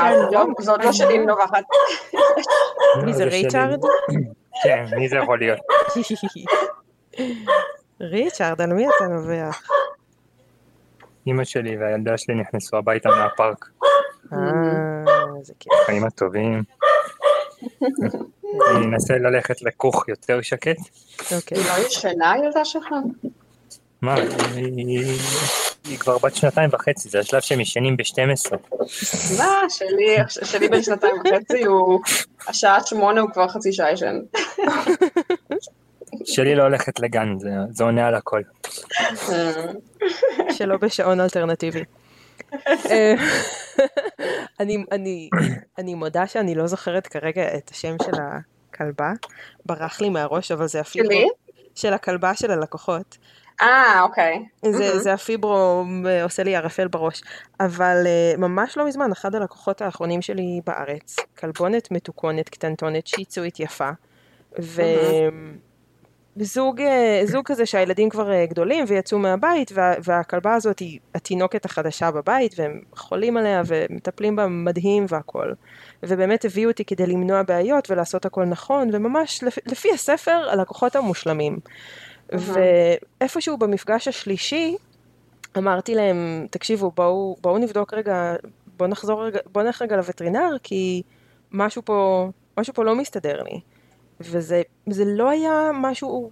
A: אני מנסה...
C: זה עוד לא שלי נובחת.
A: מי זה ריצ'ארד?
B: כן, מי זה יכול להיות?
A: ריצ'ארד, על מי אתה נובח?
B: אמא שלי והילדה שלי נכנסו הביתה מהפארק.
A: אה, איזה כיף.
B: החיים הטובים. אני אנסה ללכת לכוך יותר שקט.
C: אוקיי. היא לא ישנה הילדה שלך?
B: מה, היא כבר בת שנתיים וחצי, זה השלב שהם ישנים ב-12.
C: מה, שלי, שלי בן שנתיים וחצי הוא, השעה שמונה הוא כבר חצי שעה ישן.
B: שלי לא הולכת לגן, זה, זה עונה על הכל.
A: שלא בשעון אלטרנטיבי. אה, אני, אני, אני מודה שאני לא זוכרת כרגע את השם של הכלבה, ברח לי מהראש, אבל זה אפילו... שלי? של הכלבה של הלקוחות.
C: אה, אוקיי.
A: זה, mm-hmm. זה הפיברו עושה לי ערפל בראש. אבל uh, ממש לא מזמן, אחד הלקוחות האחרונים שלי בארץ, כלבונת מתוקונת קטנטונת שיצואית יפה, וזוג mm-hmm. זוג כזה שהילדים כבר גדולים ויצאו מהבית, וה, והכלבה הזאת היא התינוקת החדשה בבית, והם חולים עליה ומטפלים בה מדהים והכל. ובאמת הביאו אותי כדי למנוע בעיות ולעשות הכל נכון, וממש לפי הספר, הלקוחות המושלמים. ואיפשהו במפגש השלישי, אמרתי להם, תקשיבו, בואו, בואו נבדוק רגע, בואו נחזור רגע, בואו נלך רגע לווטרינר, כי משהו פה, משהו פה לא מסתדר לי. וזה לא היה משהו,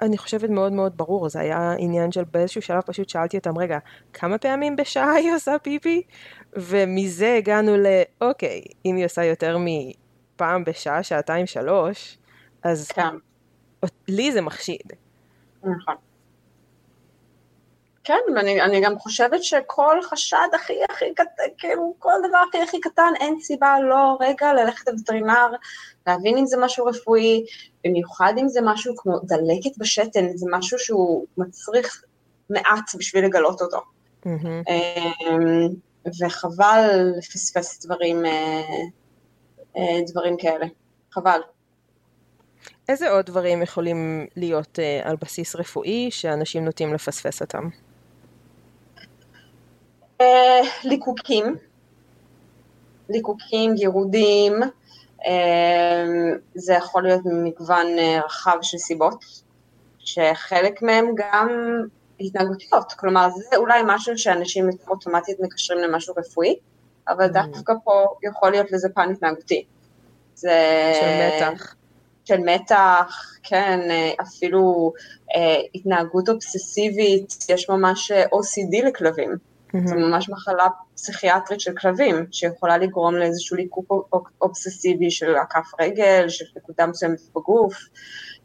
A: אני חושבת מאוד מאוד ברור, זה היה עניין של באיזשהו שלב פשוט שאלתי אותם, רגע, כמה פעמים בשעה היא עושה פיפי? ומזה הגענו ל, אוקיי, אם היא עושה יותר מפעם בשעה, שעתיים, שלוש, אז כן. לי זה מחשיד.
C: נכון. כן, ואני אני גם חושבת שכל חשד הכי הכי קטן, כאילו כל דבר הכי הכי קטן, אין סיבה לא רגע ללכת לווטרינר, להבין אם זה משהו רפואי, במיוחד אם זה משהו כמו דלקת בשתן, זה משהו שהוא מצריך מעט בשביל לגלות אותו. Mm-hmm. וחבל לפספס דברים, אה, אה, דברים כאלה, חבל.
A: איזה עוד דברים יכולים להיות uh, על בסיס רפואי שאנשים נוטים לפספס אותם?
C: Uh, ליקוקים, ליקוקים, גירודים, uh, זה יכול להיות מגוון uh, רחב של סיבות, שחלק מהם גם התנהגותיות, כלומר זה אולי משהו שאנשים אוטומטית מקשרים למשהו רפואי, אבל mm. דווקא פה יכול להיות לזה פן התנהגותי. זה...
A: של מתח.
C: של מתח, כן, אפילו אה, התנהגות אובססיבית, יש ממש OCD לכלבים. Mm-hmm. זו ממש מחלה פסיכיאטרית של כלבים, שיכולה לגרום לאיזשהו ליקוק אובססיבי של הכף רגל, של נקודה מסוימת בגוף,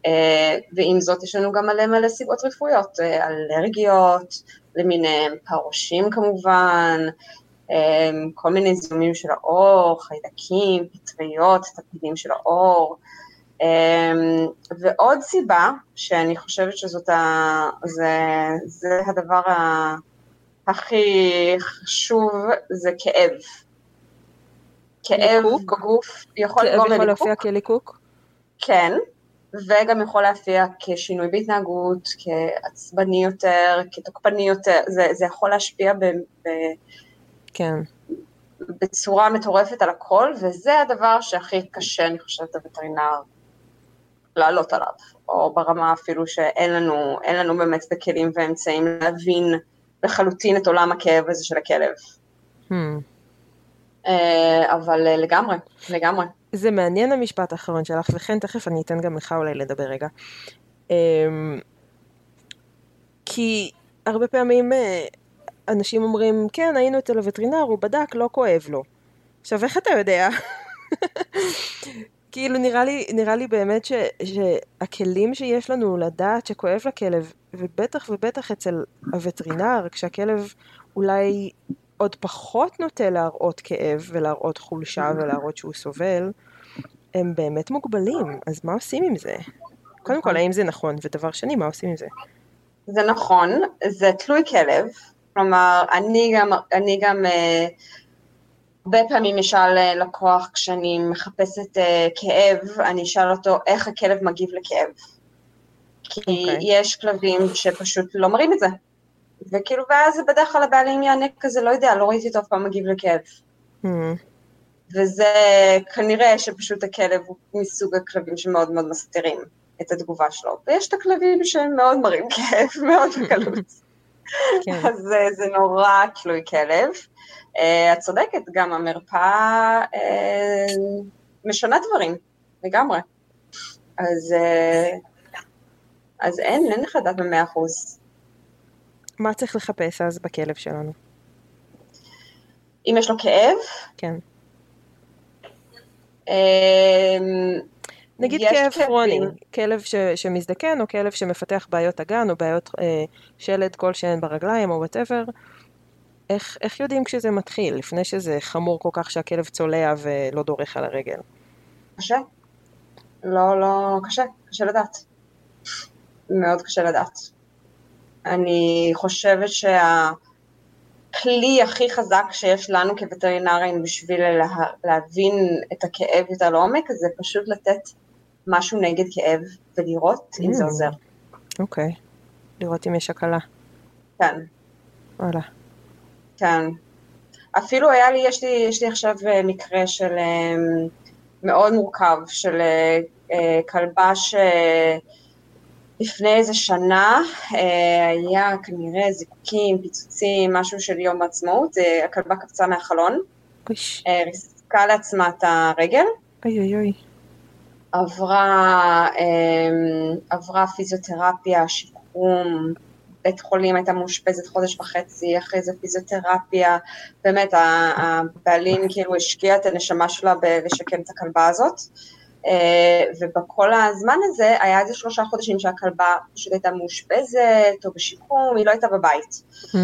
C: אה, ועם זאת יש לנו גם מלא מלא סיבות רפואיות, אה, אלרגיות למיניהם, פרושים כמובן, אה, כל מיני זיהומים של האור, חיידקים, פטריות, תפקידים של האור, ועוד סיבה, שאני חושבת שזאת ה... זה, זה הדבר ה... הכי חשוב, זה כאב. כאב ליקוק? בגוף יכול
A: לגרום לליקוק. כאב יכול להופיע כליקוק?
C: כן, וגם יכול להופיע כשינוי בהתנהגות, כעצבני יותר, כתוקפני יותר, זה, זה יכול להשפיע ב, ב,
A: כן.
C: בצורה מטורפת על הכל, וזה הדבר שהכי קשה, אני חושבת, לווטרינר לעלות עליו, או ברמה אפילו שאין לנו, לנו באמת את הכלים ואמצעים להבין לחלוטין את עולם הכאב הזה של הכלב. Hmm. אה, אבל אה, לגמרי, לגמרי.
A: זה מעניין המשפט האחרון שלך, וכן תכף אני אתן גם לך אולי לדבר רגע. אמ, כי הרבה פעמים אה, אנשים אומרים, כן, היינו אצל הווטרינר, הוא בדק, לא כואב לו. עכשיו, איך אתה יודע? כאילו, נראה לי, נראה לי באמת ש, שהכלים שיש לנו לדעת שכואב לכלב, ובטח ובטח אצל הווטרינר, כשהכלב אולי עוד פחות נוטה להראות כאב ולהראות חולשה ולהראות שהוא סובל, הם באמת מוגבלים, אז מה עושים עם זה? קודם כל, האם זה נכון? ודבר שני, מה עושים עם זה?
C: זה נכון, זה תלוי כלב, כלומר, אני גם, אני גם אה, הרבה פעמים אשאל אה, לקוח כשאני מחפשת uh, כאב, אני אשאל אותו איך הכלב מגיב לכאב. כי okay. אוקיי. יש כלבים שפשוט לא מראים את זה. וכאילו, ואז בדרך כלל הבעלים יענה כזה, לא יודע, לא ראיתי אותו אף פעם מגיב לכאב. Mm. וזה כנראה שפשוט הכלב הוא מסוג הכלבים שמאוד מאוד מסתירים את התגובה שלו. ויש את הכלבים שהם מאוד מראים כאב, מאוד בקלות. כן. אז זה, זה נורא תלוי כלב. Uh, את צודקת, גם המרפאה uh, משנה דברים, לגמרי. אז, uh, אז אין, אין לך לדעת במאה אחוז.
A: מה צריך לחפש אז בכלב שלנו?
C: אם יש לו כאב?
A: כן. נגיד כאב כרוני, כלב ש, שמזדקן או כלב שמפתח בעיות אגן או בעיות אה, שלד כלשהן ברגליים או וואטאבר, איך, איך יודעים כשזה מתחיל, לפני שזה חמור כל כך שהכלב צולע ולא דורך על הרגל?
C: קשה. לא, לא, קשה, קשה לדעת. מאוד קשה לדעת. אני חושבת שהכלי הכי חזק שיש לנו כווטרינרים בשביל לה, להבין את הכאב יותר לעומק, זה פשוט לתת משהו נגד כאב ולראות mm. אם זה mm. עוזר.
A: אוקיי, okay. לראות אם יש הקלה.
C: כן.
A: וואלה.
C: כן. אפילו היה לי, יש לי, יש לי עכשיו אה, מקרה של אה, מאוד מורכב, של אה, כלבה שלפני איזה שנה היה כנראה זיקוקים, פיצוצים, משהו של יום העצמאות, הכלבה קפצה מהחלון, ריסקה לעצמה את הרגל.
A: אוי אוי אוי.
C: עברה, עברה פיזיותרפיה, שיקום, בית חולים, הייתה מאושפזת חודש וחצי, אחרי זה פיזיותרפיה, באמת הבעלים כאילו השקיע את הנשמה שלה בלשקם את הכלבה הזאת. אה, ובכל הזמן הזה היה איזה שלושה חודשים שהכלבה פשוט הייתה מאושפזת או בשיקום, היא לא הייתה בבית. Mm.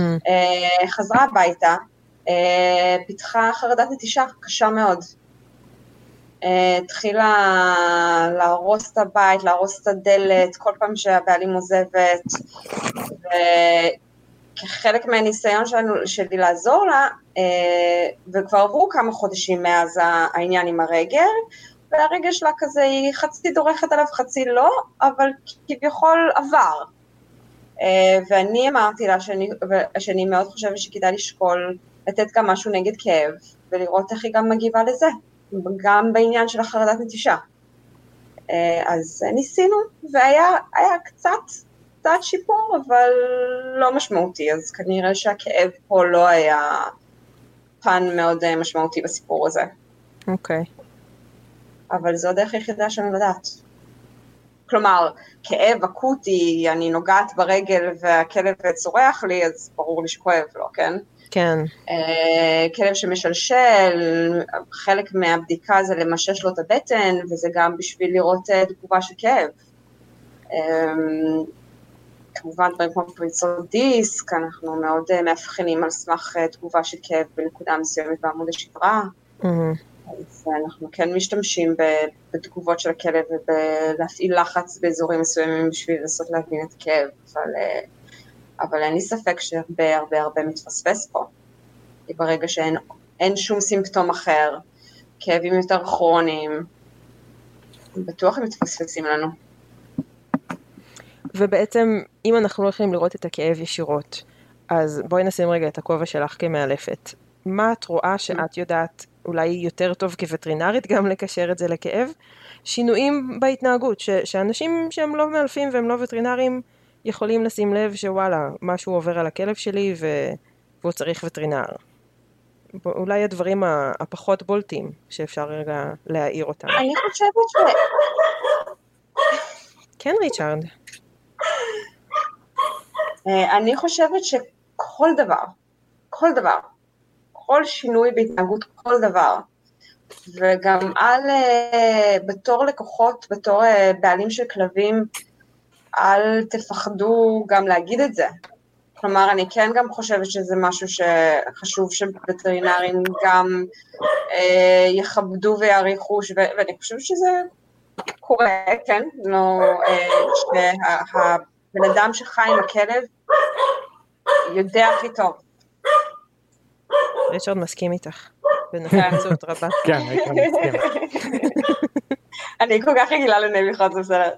C: חזרה הביתה, אה, פיתחה חרדת נטישה קשה מאוד. התחילה להרוס את הבית, להרוס את הדלת, כל פעם שהבעלים עוזבת, וכחלק מהניסיון שלנו, שלי לעזור לה, אה, וכבר עברו כמה חודשים מאז העניין עם הרגל, והרגל שלה כזה, היא חצי דורכת עליו, חצי לא, אבל כביכול עבר. אה, ואני אמרתי לה שאני, שאני מאוד חושבת שכדאי לשקול לתת גם משהו נגד כאב, ולראות איך היא גם מגיבה לזה. גם בעניין של החרדת נטישה. אה, אז ניסינו, והיה קצת, קצת שיפור, אבל לא משמעותי, אז כנראה שהכאב פה לא היה פן מאוד אה, משמעותי בסיפור הזה.
A: אוקיי. Okay.
C: אבל זו הדרך היחידה שלנו לדעת. כלומר, כאב אקוטי, אני נוגעת ברגל והכלב צורח לי, אז ברור לי שכואב לו, כן?
A: כן.
C: Uh, כלב שמשלשל, חלק מהבדיקה זה למשש לו את הבטן, וזה גם בשביל לראות uh, תגובה של כאב. Um, כמובן דברים כמו פריצות דיסק, אנחנו מאוד uh, מאבחנים על סמך תגובה של כאב בנקודה מסוימת בעמוד השברה. Mm-hmm. אז אנחנו כן משתמשים בתגובות של הכלב ובלהפעיל לחץ באזורים מסוימים בשביל לנסות להבין את הכאב, אבל, אבל אין לי ספק שהרבה הרבה הרבה מתפספס פה. כי ברגע שאין שום סימפטום אחר, כאבים יותר כרוניים, בטוח הם מתפספסים לנו.
A: ובעצם, אם אנחנו לא יכולים לראות את הכאב ישירות, אז בואי נשים רגע את הכובע שלך כמאלפת. מה את רואה שאת יודעת אולי יותר טוב כווטרינרית גם לקשר את זה לכאב? שינויים בהתנהגות, ש- שאנשים שהם לא מאלפים והם לא וטרינרים יכולים לשים לב שוואלה, משהו עובר על הכלב שלי ו- והוא צריך וטרינר. אולי הדברים הפחות בולטים שאפשר רגע להעיר אותם.
C: אני חושבת ש...
A: כן, ריצ'ארד.
C: אה, אני חושבת שכל דבר, כל דבר, כל שינוי בהתנהגות, כל דבר, וגם על, אה, בתור לקוחות, בתור אה, בעלים של כלבים, אל תפחדו גם להגיד את זה. כלומר, אני כן גם חושבת שזה משהו שחשוב שווטרינרים גם אה, יכבדו ויעריכו, ואני חושבת שזה קורה, כן, לא, אה, שהבן אדם שחי עם הכלב יודע הכי טוב.
A: ריצ'רד מסכים איתך, בנפצות רבה.
B: כן, ריצ'רד מסכים.
C: אני כל כך רגילה לנביחות, זה בסדר.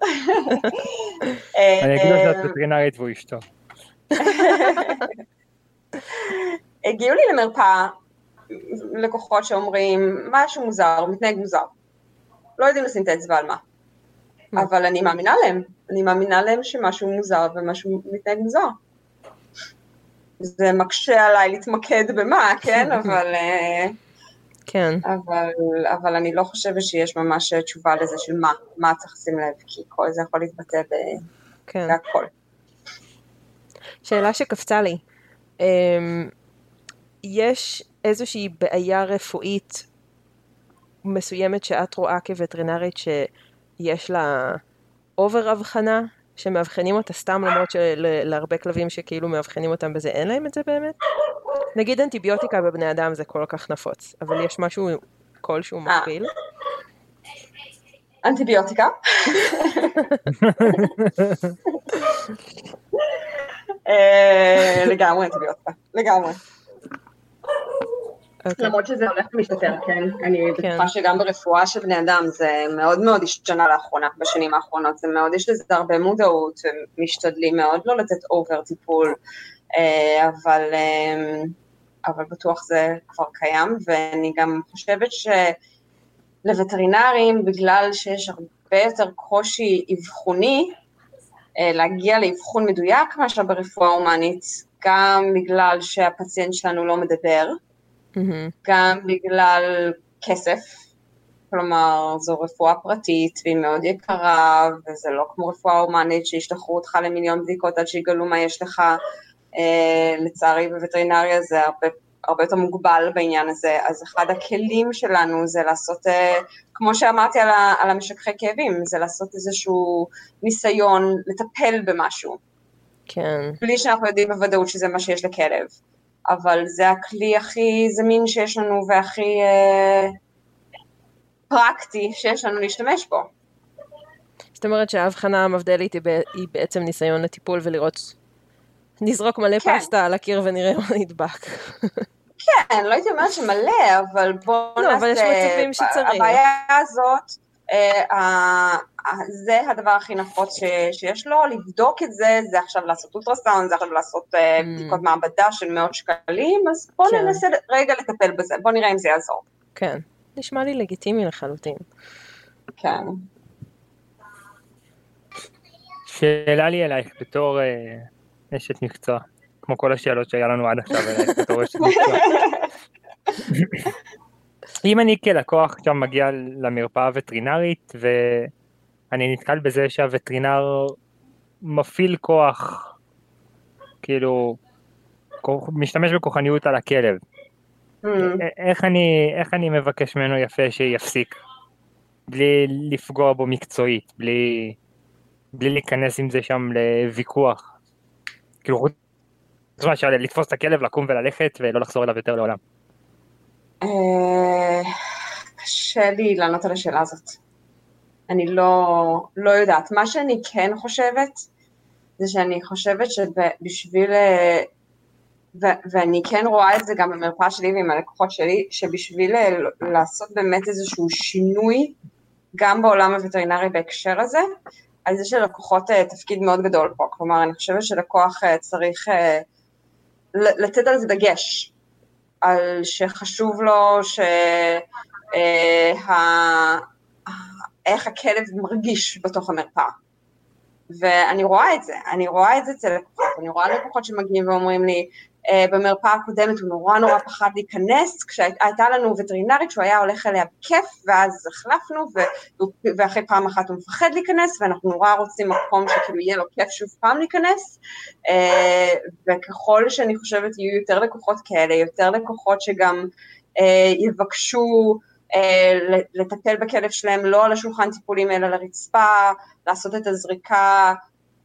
B: אני אגיד לו שאת וטרינרית והוא אשתו.
C: הגיעו לי למרפאה לקוחות שאומרים, משהו מוזר, מתנהג מוזר. לא יודעים לשים את האצבע על מה. אבל אני מאמינה להם, אני מאמינה להם שמשהו מוזר ומשהו מתנהג מוזר. זה מקשה עליי להתמקד במה, כן? אבל...
A: כן.
C: אבל, אבל אני לא חושבת שיש ממש תשובה לזה של מה, מה צריך לשים לב, כי כל זה יכול להתבטא ב... כן. בהכל.
A: שאלה שקפצה לי, אמ, יש איזושהי בעיה רפואית מסוימת שאת רואה כווטרינרית שיש לה אובר הבחנה, שמאבחנים אותה סתם למרות שלהרבה כלבים שכאילו מאבחנים אותם בזה אין להם את זה באמת? נגיד אנטיביוטיקה בבני אדם זה כל כך נפוץ, אבל יש משהו כלשהו אה. מקביל?
C: אנטיביוטיקה. אה, לגמרי אנטיביוטיקה, לגמרי. אוקיי. למרות שזה הולך ומשתפר, כן? אני כן. בטוחה שגם ברפואה של בני אדם זה מאוד מאוד השתנה לאחרונה, בשנים האחרונות, זה מאוד, יש לזה הרבה מודעות, משתדלים מאוד לא לתת אובר טיפול, אה, אבל, אה, אבל בטוח זה כבר קיים, ואני גם חושבת שלווטרינרים, בגלל שיש הרבה יותר קושי אבחוני, אה, להגיע לאבחון מדויק מאשר ברפואה הומנית, גם בגלל שהפציינט שלנו לא מדבר, mm-hmm. גם בגלל כסף, כלומר זו רפואה פרטית והיא מאוד יקרה, וזה לא כמו רפואה הומנית שישלחו אותך למיליון בדיקות עד שיגלו מה יש לך, אה, לצערי בווטרינריה זה הרבה הרבה יותר מוגבל בעניין הזה, אז אחד הכלים שלנו זה לעשות, אה, כמו שאמרתי על, על המשככי כאבים, זה לעשות איזשהו ניסיון לטפל במשהו.
A: כן.
C: בלי שאנחנו יודעים בוודאות שזה מה שיש לכלב. אבל זה הכלי הכי זמין שיש לנו והכי אה, פרקטי שיש לנו להשתמש בו.
A: זאת אומרת שההבחנה המבדלית היא, בעצם ניסיון לטיפול ולראות, נזרוק מלא כן. פסטה על הקיר ונראה מה נדבק.
C: כן, לא הייתי אומרת שמלא, אבל בוא
A: לא, נעשה... לא, אבל יש מצבים שצריך.
C: הבעיה הזאת, אה, זה הדבר הכי נפוץ שיש לו, לבדוק את זה, זה עכשיו לעשות אולטרסאונד, זה עכשיו לעשות אה, mm. בדיקות מעבדה של מאות שקלים, אז בוא כן. ננסה רגע לטפל בזה, בוא נראה אם זה יעזור.
A: כן, נשמע לי לגיטימי לחלוטין.
C: כן.
B: שאלה לי אלייך, בתור uh, אשת מקצוע, כמו כל השאלות שהיה לנו עד עכשיו בתור אשת מקצוע. אם אני כלקוח עכשיו מגיע למרפאה הווטרינרית ואני נתקל בזה שהווטרינר מפעיל כוח, כאילו, משתמש בכוחניות על הכלב. Mm. איך, אני, איך אני מבקש ממנו יפה שיפסיק? בלי לפגוע בו מקצועית, בלי, בלי להיכנס עם זה שם לוויכוח. כאילו חוץ מאשר לתפוס את הכלב, לקום וללכת ולא לחזור אליו יותר לעולם.
C: אה, קשה לי לענות על השאלה הזאת. אני לא, לא יודעת. מה שאני כן חושבת, זה שאני חושבת שבשביל, אה, ו- ואני כן רואה את זה גם במרפאה שלי ועם הלקוחות שלי, שבשביל אה, לעשות באמת איזשהו שינוי, גם בעולם הווטרינרי בהקשר הזה, אז יש ללקוחות תפקיד מאוד גדול פה. כלומר, אני חושבת שלקוח צריך לתת על זה דגש. על שחשוב לו ש... איך הכלב מרגיש בתוך המרפאה. ואני רואה את זה, אני רואה את זה אצל לקוחות, אני רואה לקוחות שמגיעים ואומרים לי, אה, במרפאה הקודמת הוא נורא נורא פחד להיכנס, כשהייתה לנו וטרינרית שהוא היה הולך אליה בכיף, ואז החלפנו, ואחרי פעם אחת הוא מפחד להיכנס, ואנחנו נורא רוצים מקום שכאילו יהיה לו כיף שוב פעם להיכנס, אה, וככל שאני חושבת יהיו יותר לקוחות כאלה, יותר לקוחות שגם אה, יבקשו לטפל בכלב שלהם לא על השולחן טיפולים אלא לרצפה, לעשות את הזריקה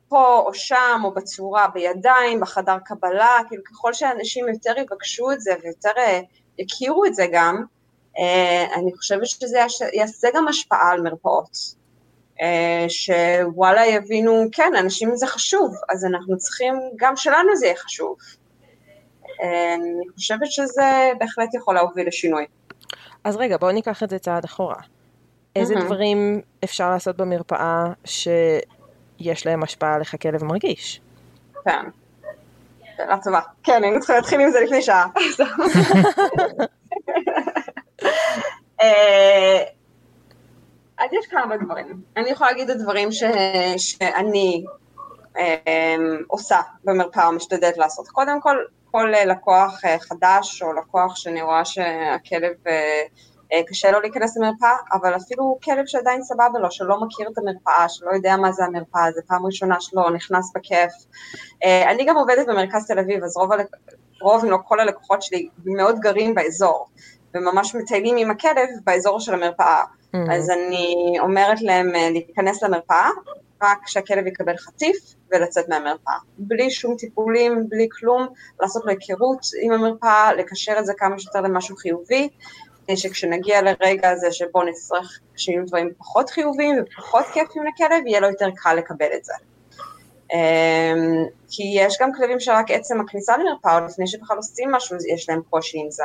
C: פה או שם או בצורה בידיים, בחדר קבלה, כאילו ככל שאנשים יותר יבקשו את זה ויותר אה, יכירו את זה גם, אה, אני חושבת שזה יעשה גם השפעה על מרפאות. אה, שוואלה יבינו, כן, אנשים זה חשוב, אז אנחנו צריכים, גם שלנו זה יהיה חשוב. אני חושבת שזה בהחלט יכול להוביל לשינוי.
A: אז רגע, בואו ניקח את זה צעד אחורה. איזה. דברים אפשר לעשות במרפאה ש... יש להם השפעה על איך הכלב מרגיש.
C: כן. שאלה טובה. כן, היינו צריכים להתחיל עם זה לפני שעה. אה, אז יש כמה דברים. אני יכולה להגיד את הדברים ש... שאני אה, עושה במרפאה, משתדלת לעשות. קודם כל, כל לקוח אה, חדש או לקוח שאני רואה שהכלב אה, קשה לו להיכנס למרפאה, אבל אפילו כלב שעדיין סבבה לו, שלא מכיר את המרפאה, שלא יודע מה זה המרפאה, זה פעם ראשונה שלו, נכנס בכיף. אה, אני גם עובדת במרכז תל אביב, אז רוב. רוב אם לא כל הלקוחות שלי מאוד גרים באזור, וממש מטיילים עם הכלב באזור של המרפאה. Mm-hmm. אז אני אומרת להם אה, להיכנס למרפאה, רק כשהכלב יקבל חטיף ולצאת מהמרפאה. בלי שום טיפולים, בלי כלום, לעשות לו היכרות עם המרפאה, לקשר את זה כמה שיותר למשהו חיובי, שכשנגיע לרגע הזה שבו נצטרך שיהיו דברים פחות חיוביים ופחות כיפים לכלב, יהיה לו יותר קל לקבל את זה. אמ, כי יש גם כלבים שרק עצם הכניסה למרפאה, או לפני שבכלל עושים משהו, יש להם קושי עם זה.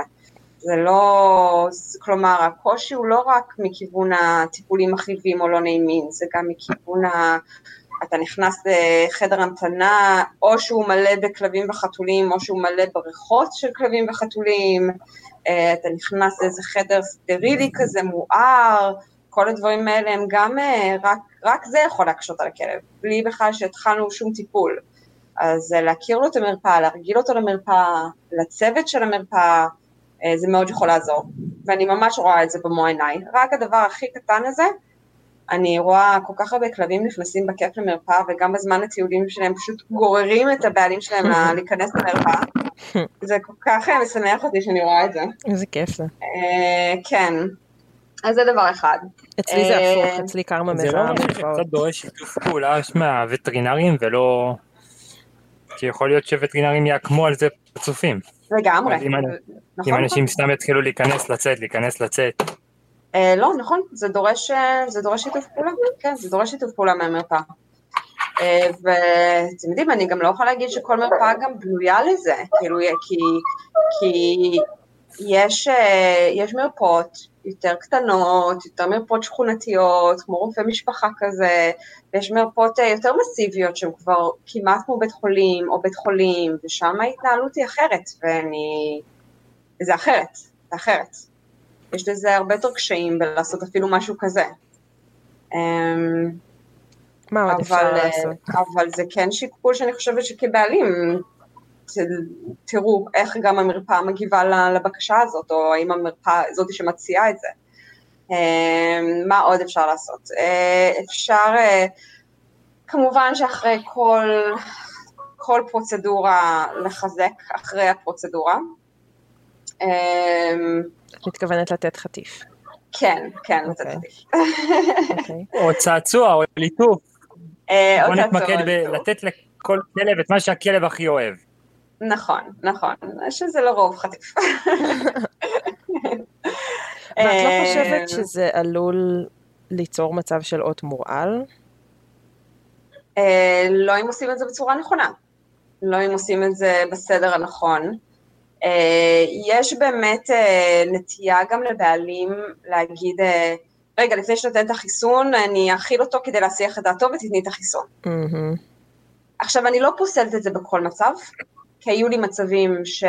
C: זה לא, כלומר, הקושי הוא לא רק מכיוון הטיפולים מכאיבים או לא נעימים, זה גם מכיוון ה... אתה נכנס לחדר המתנה, או שהוא מלא בכלבים וחתולים, או שהוא מלא בריחות של כלבים וחתולים, אה, אתה נכנס לאיזה חדר סטרילי כזה, מואר, כל הדברים האלה הם גם, אה, רק, רק זה יכול להקשות על הכלב, בלי בכלל שהתחלנו שום טיפול. אז אה, להכיר לו את המרפאה, להרגיל אותו למרפאה, לצוות של המרפאה, זה מאוד יכול לעזור. ואני ממש רואה את זה במו עיניי. רק הדבר הכי קטן הזה, אני רואה כל כך הרבה כלבים נכנסים בכיף למרפאה, וגם בזמן הטיולים שלהם פשוט גוררים את הבעלים שלהם להיכנס למרפאה. זה כל כך אה, משמח אותי שאני רואה את זה.
A: איזה כיף זה.
C: אה, כן. אז זה דבר אחד.
A: אצלי זה הפוך, אה, אצלי קרמה מזהה.
B: זה לא קצת דורש שיתוף פעולה מהווטרינרים ולא... כי יכול להיות שווטרינרים יעקמו על זה פצופים.
C: לגמרי.
B: אם נכון, אנשים נכון. סתם יתחילו להיכנס לצאת, להיכנס לצאת.
C: אה, לא, נכון, זה דורש, אה, זה דורש שיתוף פעולה, כן, זה דורש שיתוף פעולה מהמרפאה. אה, ואתם יודעים, אני גם לא יכולה להגיד שכל מרפאה גם בנויה לזה, כאילו, כי, כי יש, יש מרפאות יותר קטנות, יותר מרפאות שכונתיות, כמו רופא משפחה כזה, ויש מרפאות יותר מסיביות שהן כבר כמעט כמו בית חולים או בית חולים, ושם ההתנהלות היא אחרת, ואני... זה אחרת, זה אחרת. יש לזה הרבה יותר קשיים בלעשות אפילו משהו כזה.
A: אמ, מה עוד אפשר לעשות?
C: אבל זה כן שיקול שאני חושבת שכבעלים תראו איך גם המרפאה מגיבה לבקשה הזאת, או האם המרפאה זאת שמציעה את זה. מה עוד אפשר לעשות? אפשר, כמובן שאחרי כל, כל פרוצדורה לחזק אחרי הפרוצדורה.
A: את מתכוונת לתת חטיף.
C: כן, כן, לתת אוקיי. חטיף.
B: אוקיי. או צעצוע, או ליטוף. אה, בוא נתמקד בלתת לכל כלב את מה שהכלב הכי אוהב.
C: נכון, נכון, שזה לרוב חטיף.
A: ואת לא אה, חושבת שזה עלול ליצור מצב של אות מורעל?
C: אה, לא אם עושים את זה בצורה נכונה. לא אם עושים את זה בסדר הנכון. אה, יש באמת נטייה גם לבעלים להגיד, רגע, לפני שנותן את החיסון, אני אכיל אותו כדי להסיח את דעתו ותתני את החיסון. עכשיו, אני לא פוסלת את זה בכל מצב, כי היו לי מצבים ש...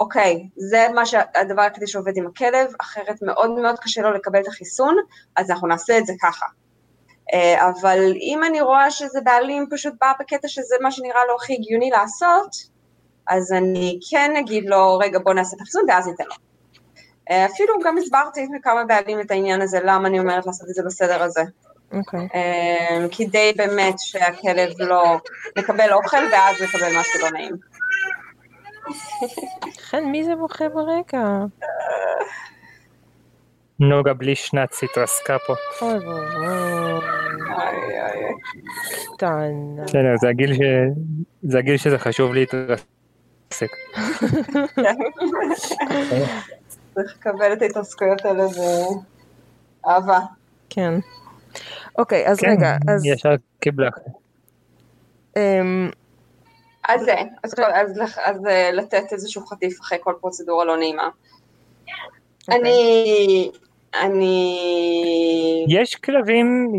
C: אוקיי, זה מה שהדבר היחידי שעובד עם הכלב, אחרת מאוד מאוד קשה לו לקבל את החיסון, אז אנחנו נעשה את זה ככה. אבל אם אני רואה שזה בעלים פשוט בא בקטע שזה מה שנראה לו הכי הגיוני לעשות, אז אני כן אגיד לו, רגע בוא נעשה את החיסון ואז ניתן לו. אה, אפילו גם הסברתי לכמה בעלים את העניין הזה, למה אני אומרת לעשות את זה בסדר הזה.
A: אוקיי. Okay.
C: אה, כדי באמת שהכלב לא מקבל אוכל ואז מקבל משהו לא נעים.
A: חן, מי זה בוכה ברקע?
B: נוגה בלי שנץ התרסקה פה.
A: אוי ואבוי. קטנה.
B: בסדר, זה הגיל שזה חשוב להתרסק.
C: צריך לקבל את ההתעסקויות האלה באהבה.
A: כן. אוקיי, אז כן, רגע, אז...
B: ישר קיבלה.
C: אז זה, אז, אז, אז אה, לתת איזשהו חטיף אחרי כל פרוצדורה לא נעימה. Okay. אוקיי. אני, אני...
B: יש כלבים,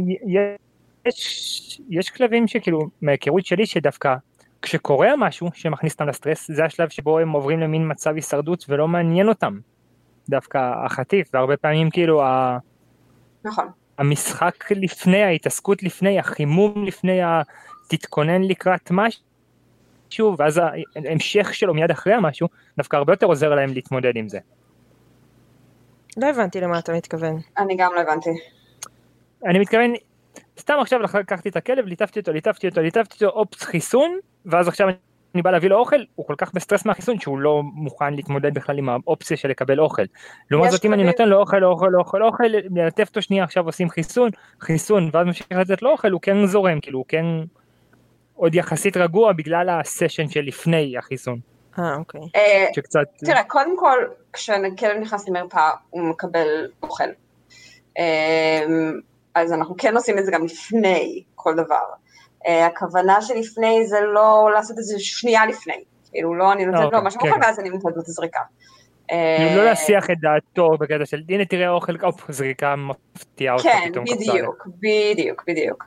B: יש, יש כלבים שכאילו, מההיכרות שלי שדווקא כשקורה משהו שמכניס אותם לסטרס, זה השלב שבו הם עוברים למין מצב הישרדות ולא מעניין אותם דווקא החטיף, והרבה פעמים כאילו ה...
C: נכון.
B: המשחק לפני, ההתעסקות לפני, החימום לפני, תתכונן לקראת משהו, ואז ההמשך שלו מיד אחרי המשהו, דווקא הרבה יותר עוזר להם להתמודד עם זה.
A: לא הבנתי למה אתה מתכוון.
C: אני גם לא הבנתי.
B: אני מתכוון, סתם עכשיו לקחתי את הכלב, ליטפתי אותו, ליטפתי אותו, ליטפתי אותו, אופס חיסון, ואז עכשיו אני בא להביא לו אוכל, הוא כל כך בסטרס מהחיסון שהוא לא מוכן להתמודד בכלל עם האופציה של לקבל אוכל. לעומת זאת אם אני נותן לו אוכל, אוכל, אוכל, אוכל, ללטף אותו שנייה עכשיו עושים חיסון, חיסון, ואז ממשיך לתת לו אוכל, הוא כן זורם, כאילו הוא כן עוד יחסית רגוע בגלל הסשן שלפני החיסון.
A: אה, אוקיי.
C: אה, שקצת... תראה, קודם כל, כשכלב נכנס למרפאה הוא מקבל אוכל. אה, אז אנחנו כן עושים את זה גם לפני כל דבר. Uh, הכוונה שלפני זה לא לעשות את זה שנייה לפני, כאילו לא אני נותנת לו אוקיי, משהו אוכל כן. ואז אני נותנת לו את הזריקה.
B: כאילו לא להסיח את דעתו בקטע של הנה תראה אוכל, אופ, זריקה מפתיעה
C: אותך כן, פתאום. כן, בדיוק, בדיוק, בדיוק.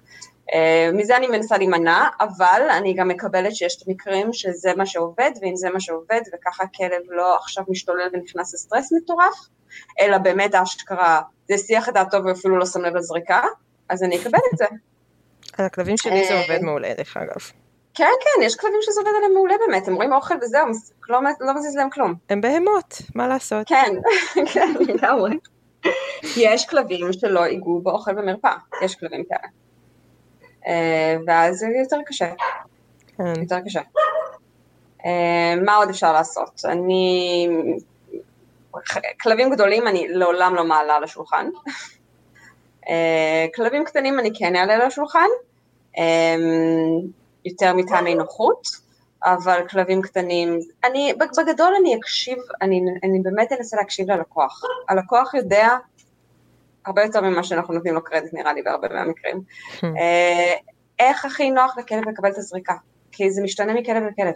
C: Uh, מזה אני מנסה להימנע, אבל אני גם מקבלת שיש מקרים שזה מה שעובד, ואם זה מה שעובד, וככה הכלב לא עכשיו משתולל ונכנס לסטרס מטורף, אלא באמת אשכרה זה הסיח את דעתו ואפילו לא שם לב לזריקה, אז אני אקבל את זה.
A: על הכלבים שלי זה עובד מעולה דרך אגב.
C: כן, כן, יש כלבים שזה עובד עליהם מעולה באמת, הם רואים אוכל וזהו, לא, לא מזיז להם כלום.
A: הם בהמות, מה לעשות?
C: כן, כן, לגמרי. יש כלבים שלא ייגעו באוכל במרפאה, יש כלבים כאלה. אה, ואז זה יותר קשה. כן. יותר קשה. אה, מה עוד אפשר לעשות? אני... כלבים גדולים אני לעולם לא מעלה על השולחן. אה, כלבים קטנים אני כן אעלה על השולחן, יותר מטעמי נוחות, אבל כלבים קטנים, אני, בגדול אני אקשיב, אני, אני באמת אנסה להקשיב ללקוח. הלקוח יודע הרבה יותר ממה שאנחנו נותנים לו קרדיט נראה לי בהרבה מהמקרים. Hmm. אה, איך הכי נוח לכלב לקבל את הזריקה, כי זה משתנה מכלב לכלב.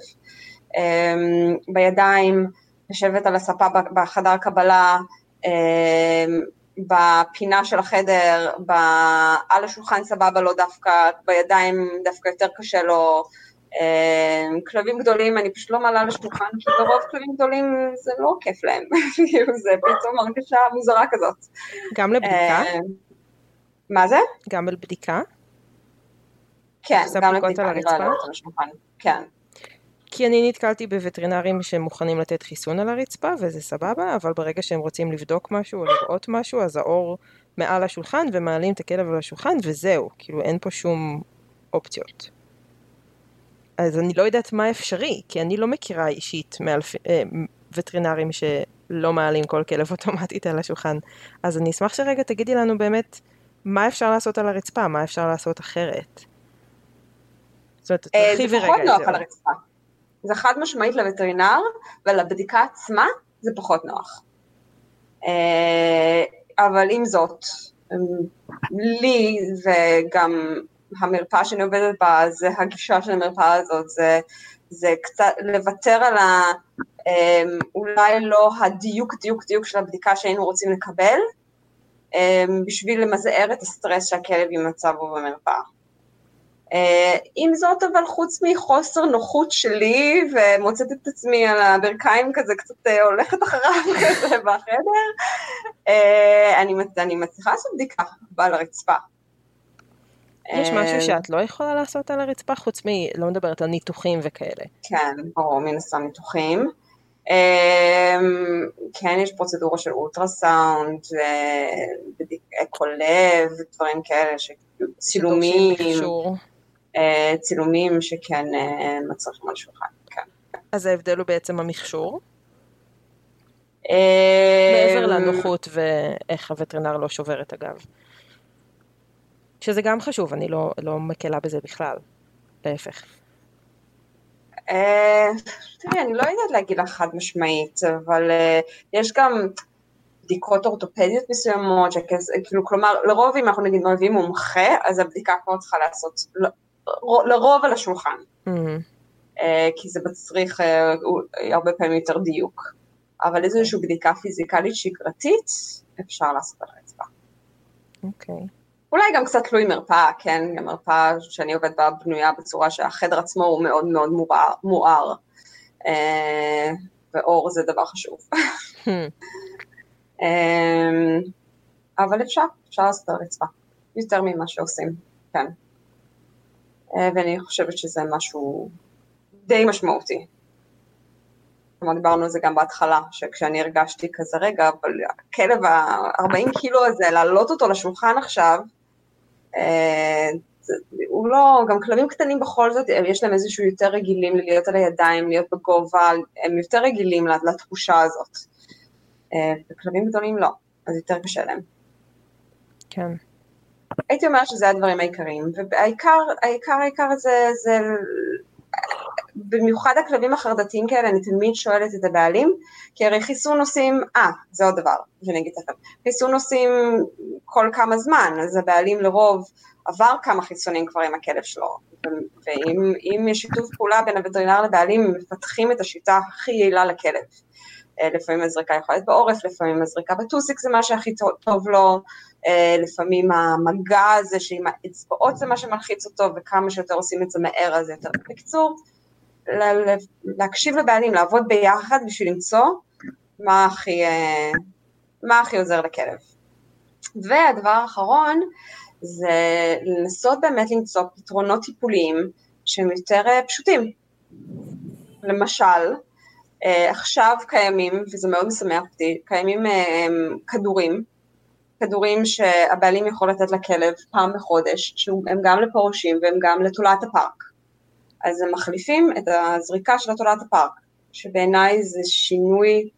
C: בידיים, לשבת על הספה בחדר קבלה, בפינה של החדר, ב... על השולחן סבבה לו דווקא, בידיים דווקא יותר קשה לו. אמ, כלבים גדולים אני פשוט לא מעלה על השולחן, כי ברוב כלבים גדולים זה לא כיף להם, כאילו, זה פתאום מרגישה מוזרה כזאת.
A: גם לבדיקה? אמ,
C: מה זה?
A: גם לבדיקה?
C: כן, גם לבדיקה אני לא על השולחן, כן.
A: כי אני נתקלתי בווטרינרים שמוכנים לתת חיסון על הרצפה וזה סבבה, אבל ברגע שהם רוצים לבדוק משהו או לראות משהו, אז האור מעל השולחן ומעלים את הכלב על השולחן וזהו, כאילו אין פה שום אופציות. אז אני לא יודעת מה אפשרי, כי אני לא מכירה אישית מאלפ... אה, וטרינרים שלא מעלים כל כלב אוטומטית על השולחן. אז אני אשמח שרגע תגידי לנו באמת מה אפשר לעשות על הרצפה, מה אפשר לעשות אחרת.
C: זאת אומרת, אה, תרחיבי רגע את זה. זה פחות נוח על הרצפה. זה חד משמעית לווטרינר, ולבדיקה עצמה זה פחות נוח. אה, אבל עם זאת, לי וגם המרפאה שאני עובדת בה, זה הגישה של המרפאה הזאת, זה, זה קצת לוותר על ה... אמ, אולי לא הדיוק דיוק דיוק של הבדיקה שהיינו רוצים לקבל, אמ, בשביל למזער את הסטרס שהכלב יימצא בו במרפאה. אה, עם זאת, אבל חוץ מחוסר נוחות שלי, ומוצאת את עצמי על הברכיים כזה, קצת אה, הולכת אחריו כזה בחדר, אה, אני, אני מצליחה לעשות בדיקה על הרצפה.
A: יש משהו שאת לא יכולה לעשות על הרצפה, חוץ מ... לא מדברת על ניתוחים וכאלה.
C: כן, ברור, מן הסתם ניתוחים. כן, יש פרוצדורה של אולטרסאונד, אקו לב, דברים כאלה, צילומים. אה, צילומים שכן אה, מצריכים על שולחן, כן.
A: אז ההבדל הוא בעצם המכשור? אה, מעבר לנוחות ואיך הווטרינר לא שובר את הגב. שזה גם חשוב, אני לא, לא מקלה בזה בכלל, להפך.
C: תראי, אני לא יודעת להגיד לך חד משמעית, אבל יש גם בדיקות אורתופדיות מסוימות, כאילו, כלומר, לרוב אם אנחנו נגיד מביאים מומחה, אז הבדיקה כבר צריכה לעשות לרוב על השולחן, mm-hmm. כי זה מצריך אה, הרבה פעמים יותר דיוק. אבל איזושהי בדיקה פיזיקלית שגרתית, אפשר לעשות על הרצפה.
A: אוקיי.
C: אולי גם קצת תלוי מרפאה, כן? המרפאה שאני עובדת בה בנויה בצורה שהחדר עצמו הוא מאוד מאוד מואר, מואר. אה, ואור זה דבר חשוב. אה, אבל אפשר, אפשר לעשות על הרצפה, יותר ממה שעושים, כן. אה, ואני חושבת שזה משהו די משמעותי. כלומר, דיברנו על זה גם בהתחלה, שכשאני הרגשתי כזה, רגע, אבל הכלב ה-40 קילו הזה, להעלות אותו לשולחן עכשיו, הוא לא, גם כלבים קטנים בכל זאת, יש להם איזשהו יותר רגילים להיות על הידיים, להיות בגובה, הם יותר רגילים לתחושה הזאת. אה, וכלבים גדולים לא, אז יותר קשה להם.
A: כן.
C: הייתי אומרת שזה הדברים העיקריים, והעיקר, העיקר, העיקר זה, זה, במיוחד הכלבים החרדתיים כאלה, אני תמיד שואלת את הבעלים, כי הרי חיסון עושים, אה, זה עוד דבר, שאני אגיד לכם, חיסון עושים כל כמה זמן, אז הבעלים לרוב עבר כמה חיסונים כבר עם הכלב שלו, ואם יש שיתוף פעולה בין הווטרינר לבעלים, הם מפתחים את השיטה הכי יעילה לכלב. אה, לפעמים הזריקה יכולה להיות בעורף, לפעמים הזריקה בטוסיק זה מה שהכי טוב לו, אה, לפעמים המגע הזה שעם האצבעות זה מה שמלחיץ אותו, וכמה שיותר עושים את זה מהר אז יותר. בקיצור, להקשיב לבעלים, לעבוד ביחד בשביל למצוא מה הכי, אה, מה הכי עוזר לכלב. והדבר האחרון זה לנסות באמת למצוא פתרונות טיפוליים שהם יותר פשוטים. למשל, עכשיו קיימים, וזה מאוד משמח אותי, קיימים כדורים כדורים שהבעלים יכול לתת לכלב פעם בחודש, שהם גם לפרושים והם גם לתולעת הפארק. אז הם מחליפים את הזריקה של התולעת הפארק, שבעיניי זה שינוי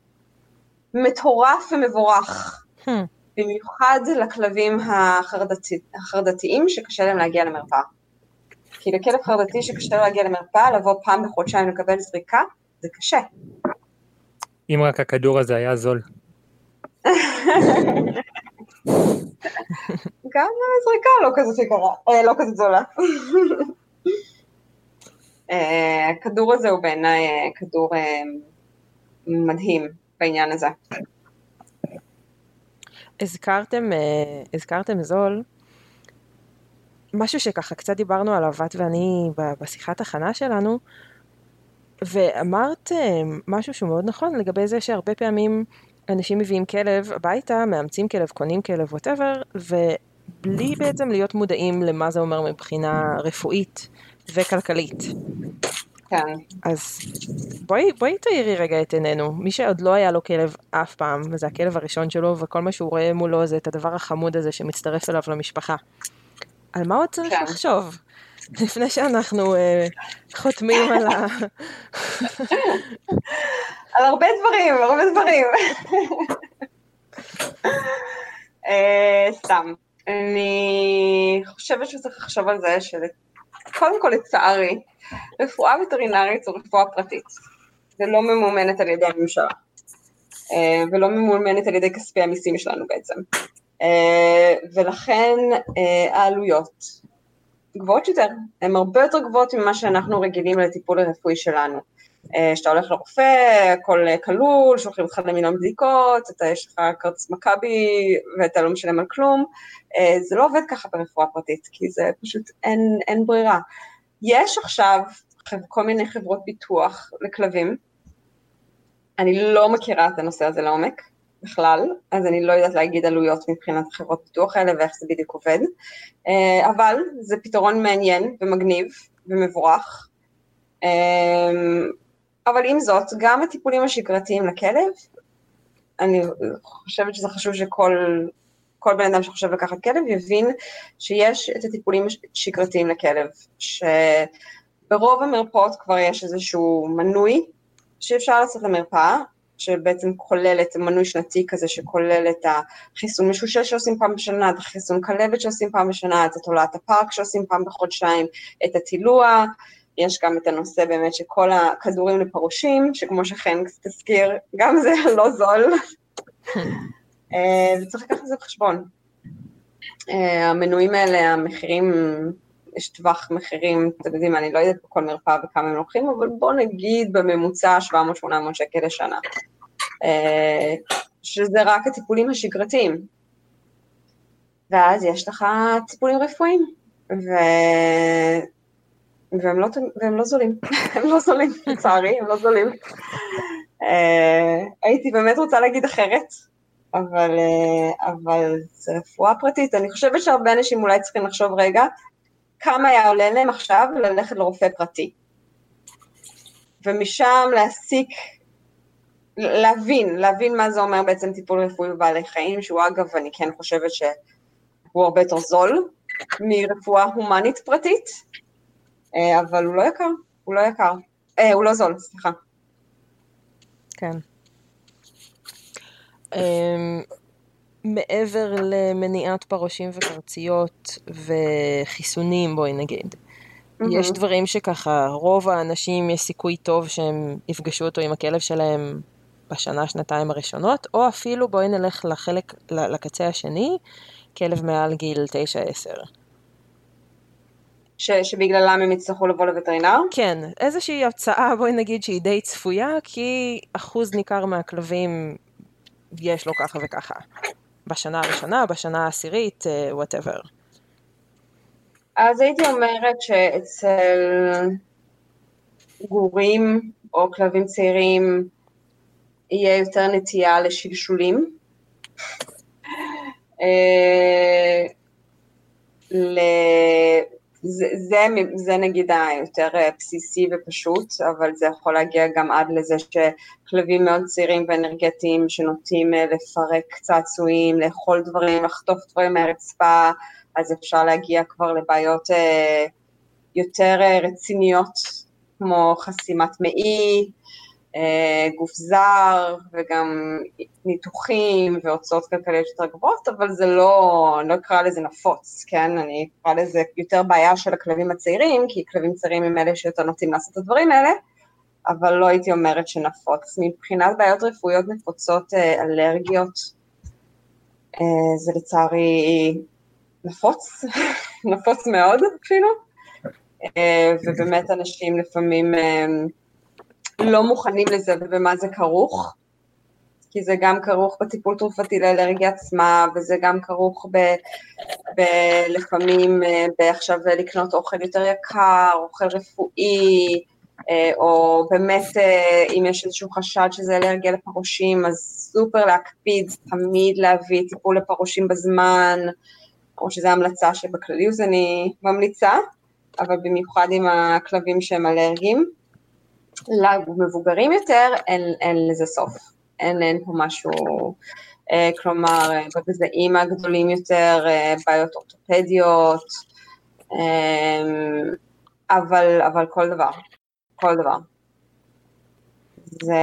C: מטורף ומבורך, hmm. במיוחד לכלבים החרדתי, החרדתיים שקשה להם להגיע למרפאה. כי לכלב חרדתי שקשה לו להגיע למרפאה, לבוא פעם בחודשיים לקבל זריקה, זה קשה.
B: אם רק הכדור הזה היה זול.
C: גם זריקה לא כזאת יקרה, אה, לא כזאת זולה. אה, הכדור הזה הוא בעיניי אה, כדור מדהים בעניין הזה.
A: הזכרתם, הזכרתם זול, משהו שככה קצת דיברנו עליו את ואני בשיחת הכנה שלנו, ואמרת משהו שהוא מאוד נכון לגבי זה שהרבה פעמים אנשים מביאים כלב הביתה, מאמצים כלב, קונים כלב, ווטאבר, ובלי בעצם להיות מודעים למה זה אומר מבחינה רפואית וכלכלית.
C: כן.
A: אז בואי, בואי תאירי רגע את עינינו. מי שעוד לא היה לו כלב אף פעם, וזה הכלב הראשון שלו, וכל מה שהוא רואה מולו זה את הדבר החמוד הזה שמצטרף אליו למשפחה. על מה עוד צריך כן. לחשוב? לפני שאנחנו uh, חותמים על ה...
C: על הרבה דברים, הרבה דברים. uh, סתם. אני חושבת שצריך לחשוב על זה שקודם כל לצערי, רפואה וטרינרית זו רפואה פרטית, ולא ממומנת על ידי הממשלה, אה, ולא ממומנת על ידי כספי המיסים שלנו בעצם. אה, ולכן אה, העלויות גבוהות יותר, הן הרבה יותר גבוהות ממה שאנחנו רגילים לטיפול הרפואי שלנו. כשאתה הולך לרופא, הכל כלול, שולחים אותך למיליון בדיקות, אתה יש לך כרטיס מכבי ואתה לא משלם על כלום, זה לא עובד ככה ברפואה פרטית, כי זה פשוט אין, אין ברירה. יש עכשיו כל מיני חברות ביטוח לכלבים, אני לא מכירה את הנושא הזה לעומק בכלל, אז אני לא יודעת להגיד עלויות מבחינת חברות ביטוח האלה ואיך זה בדיוק עובד, אה, אבל זה פתרון מעניין ומגניב ומבורך. אה, אבל עם זאת, גם הטיפולים השגרתיים לכלב, אני חושבת שזה חשוב שכל כל בן אדם שחושב לקחת כלב יבין שיש את הטיפולים השגרתיים לכלב, שברוב המרפאות כבר יש איזשהו מנוי שאפשר לעשות למרפאה, שבעצם כולל את מנוי שנתי כזה שכולל את החיסון משושל שעושים פעם בשנה, את החיסון כלבת שעושים פעם בשנה, את התולעת הפארק שעושים פעם בחודשיים, את הטילוע, יש גם את הנושא באמת שכל הכדורים לפרושים, שכמו שחן תזכיר, גם זה לא זול. אה, וצריך לקחת את זה בחשבון. אה, המנויים האלה, המחירים, יש טווח מחירים, אתם יודעים, אני לא יודעת בכל מרפאה וכמה הם לוקחים, אבל בואו נגיד בממוצע 700-800 שקל לשנה. אה, שזה רק הטיפולים השגרתיים. ואז יש לך טיפולים רפואיים, ו... והם, לא, והם לא זולים, הם לא זולים, לצערי, הם לא זולים. הייתי באמת רוצה להגיד אחרת, אבל, אה, אבל זה רפואה פרטית. אני חושבת שהרבה אנשים אולי צריכים לחשוב רגע, כמה היה עולה להם עכשיו ללכת לרופא פרטי. ומשם להסיק, להבין, להבין מה זה אומר בעצם טיפול רפואי בבעלי חיים, שהוא אגב, אני כן חושבת שהוא הרבה יותר זול מרפואה הומנית פרטית, אה, אבל הוא לא יקר, הוא לא יקר, אה, הוא לא זול, סליחה.
A: כן. אמ, מעבר למניעת פרושים וקרציות וחיסונים, בואי נגיד. Mm-hmm. יש דברים שככה, רוב האנשים יש סיכוי טוב שהם יפגשו אותו עם הכלב שלהם בשנה, שנתיים הראשונות, או אפילו בואי נלך לחלק, לקצה השני, כלב מעל גיל 9-10.
C: ש, שבגללם הם יצטרכו לבוא לווטרינר?
A: כן, איזושהי הצעה, בואי נגיד שהיא די צפויה, כי אחוז ניכר מהכלבים יש לו ככה וככה. בשנה הראשונה, בשנה העשירית, Whatever. אה,
C: אז הייתי אומרת שאצל גורים או כלבים צעירים יהיה יותר נטייה לשלשולים. זה, זה, זה נגיד היותר אה, בסיסי ופשוט, אבל זה יכול להגיע גם עד לזה שכלבים מאוד צעירים ואנרגטיים שנוטים אה, לפרק צעצועים, לאכול דברים, לחטוף דברים מהרצפה, אז אפשר להגיע כבר לבעיות אה, יותר רציניות, כמו חסימת מעי, גוף זר וגם ניתוחים והוצאות כלכליות יותר גבוהות, אבל זה לא, אני לא אקרא לזה נפוץ, כן? אני אקרא לזה יותר בעיה של הכלבים הצעירים, כי כלבים צעירים הם אלה שיותר נוטים לעשות את הדברים האלה, אבל לא הייתי אומרת שנפוץ. מבחינת בעיות רפואיות נפוצות אה, אלרגיות, אה, זה לצערי נפוץ, נפוץ מאוד אפילו, ובאמת אנשים לפעמים לא מוכנים לזה ובמה זה כרוך, כי זה גם כרוך בטיפול תרופתי לאלרגיה עצמה, וזה גם כרוך ב, ב, לפעמים אה, בעכשיו לקנות אוכל יותר יקר, אוכל רפואי, אה, או באמת אה, אם יש איזשהו חשד שזה אלרגיה לפרושים, אז סופר להקפיד תמיד להביא טיפול לפרושים בזמן, או שזו המלצה שבכלליות אני ממליצה, אבל במיוחד עם הכלבים שהם אלרגיים. למבוגרים יותר אין, אין לזה סוף, אין, אין פה משהו, אה, כלומר בגזעים הגדולים יותר, אה, בעיות אורתופדיות, אה, אבל, אבל כל דבר, כל דבר. זה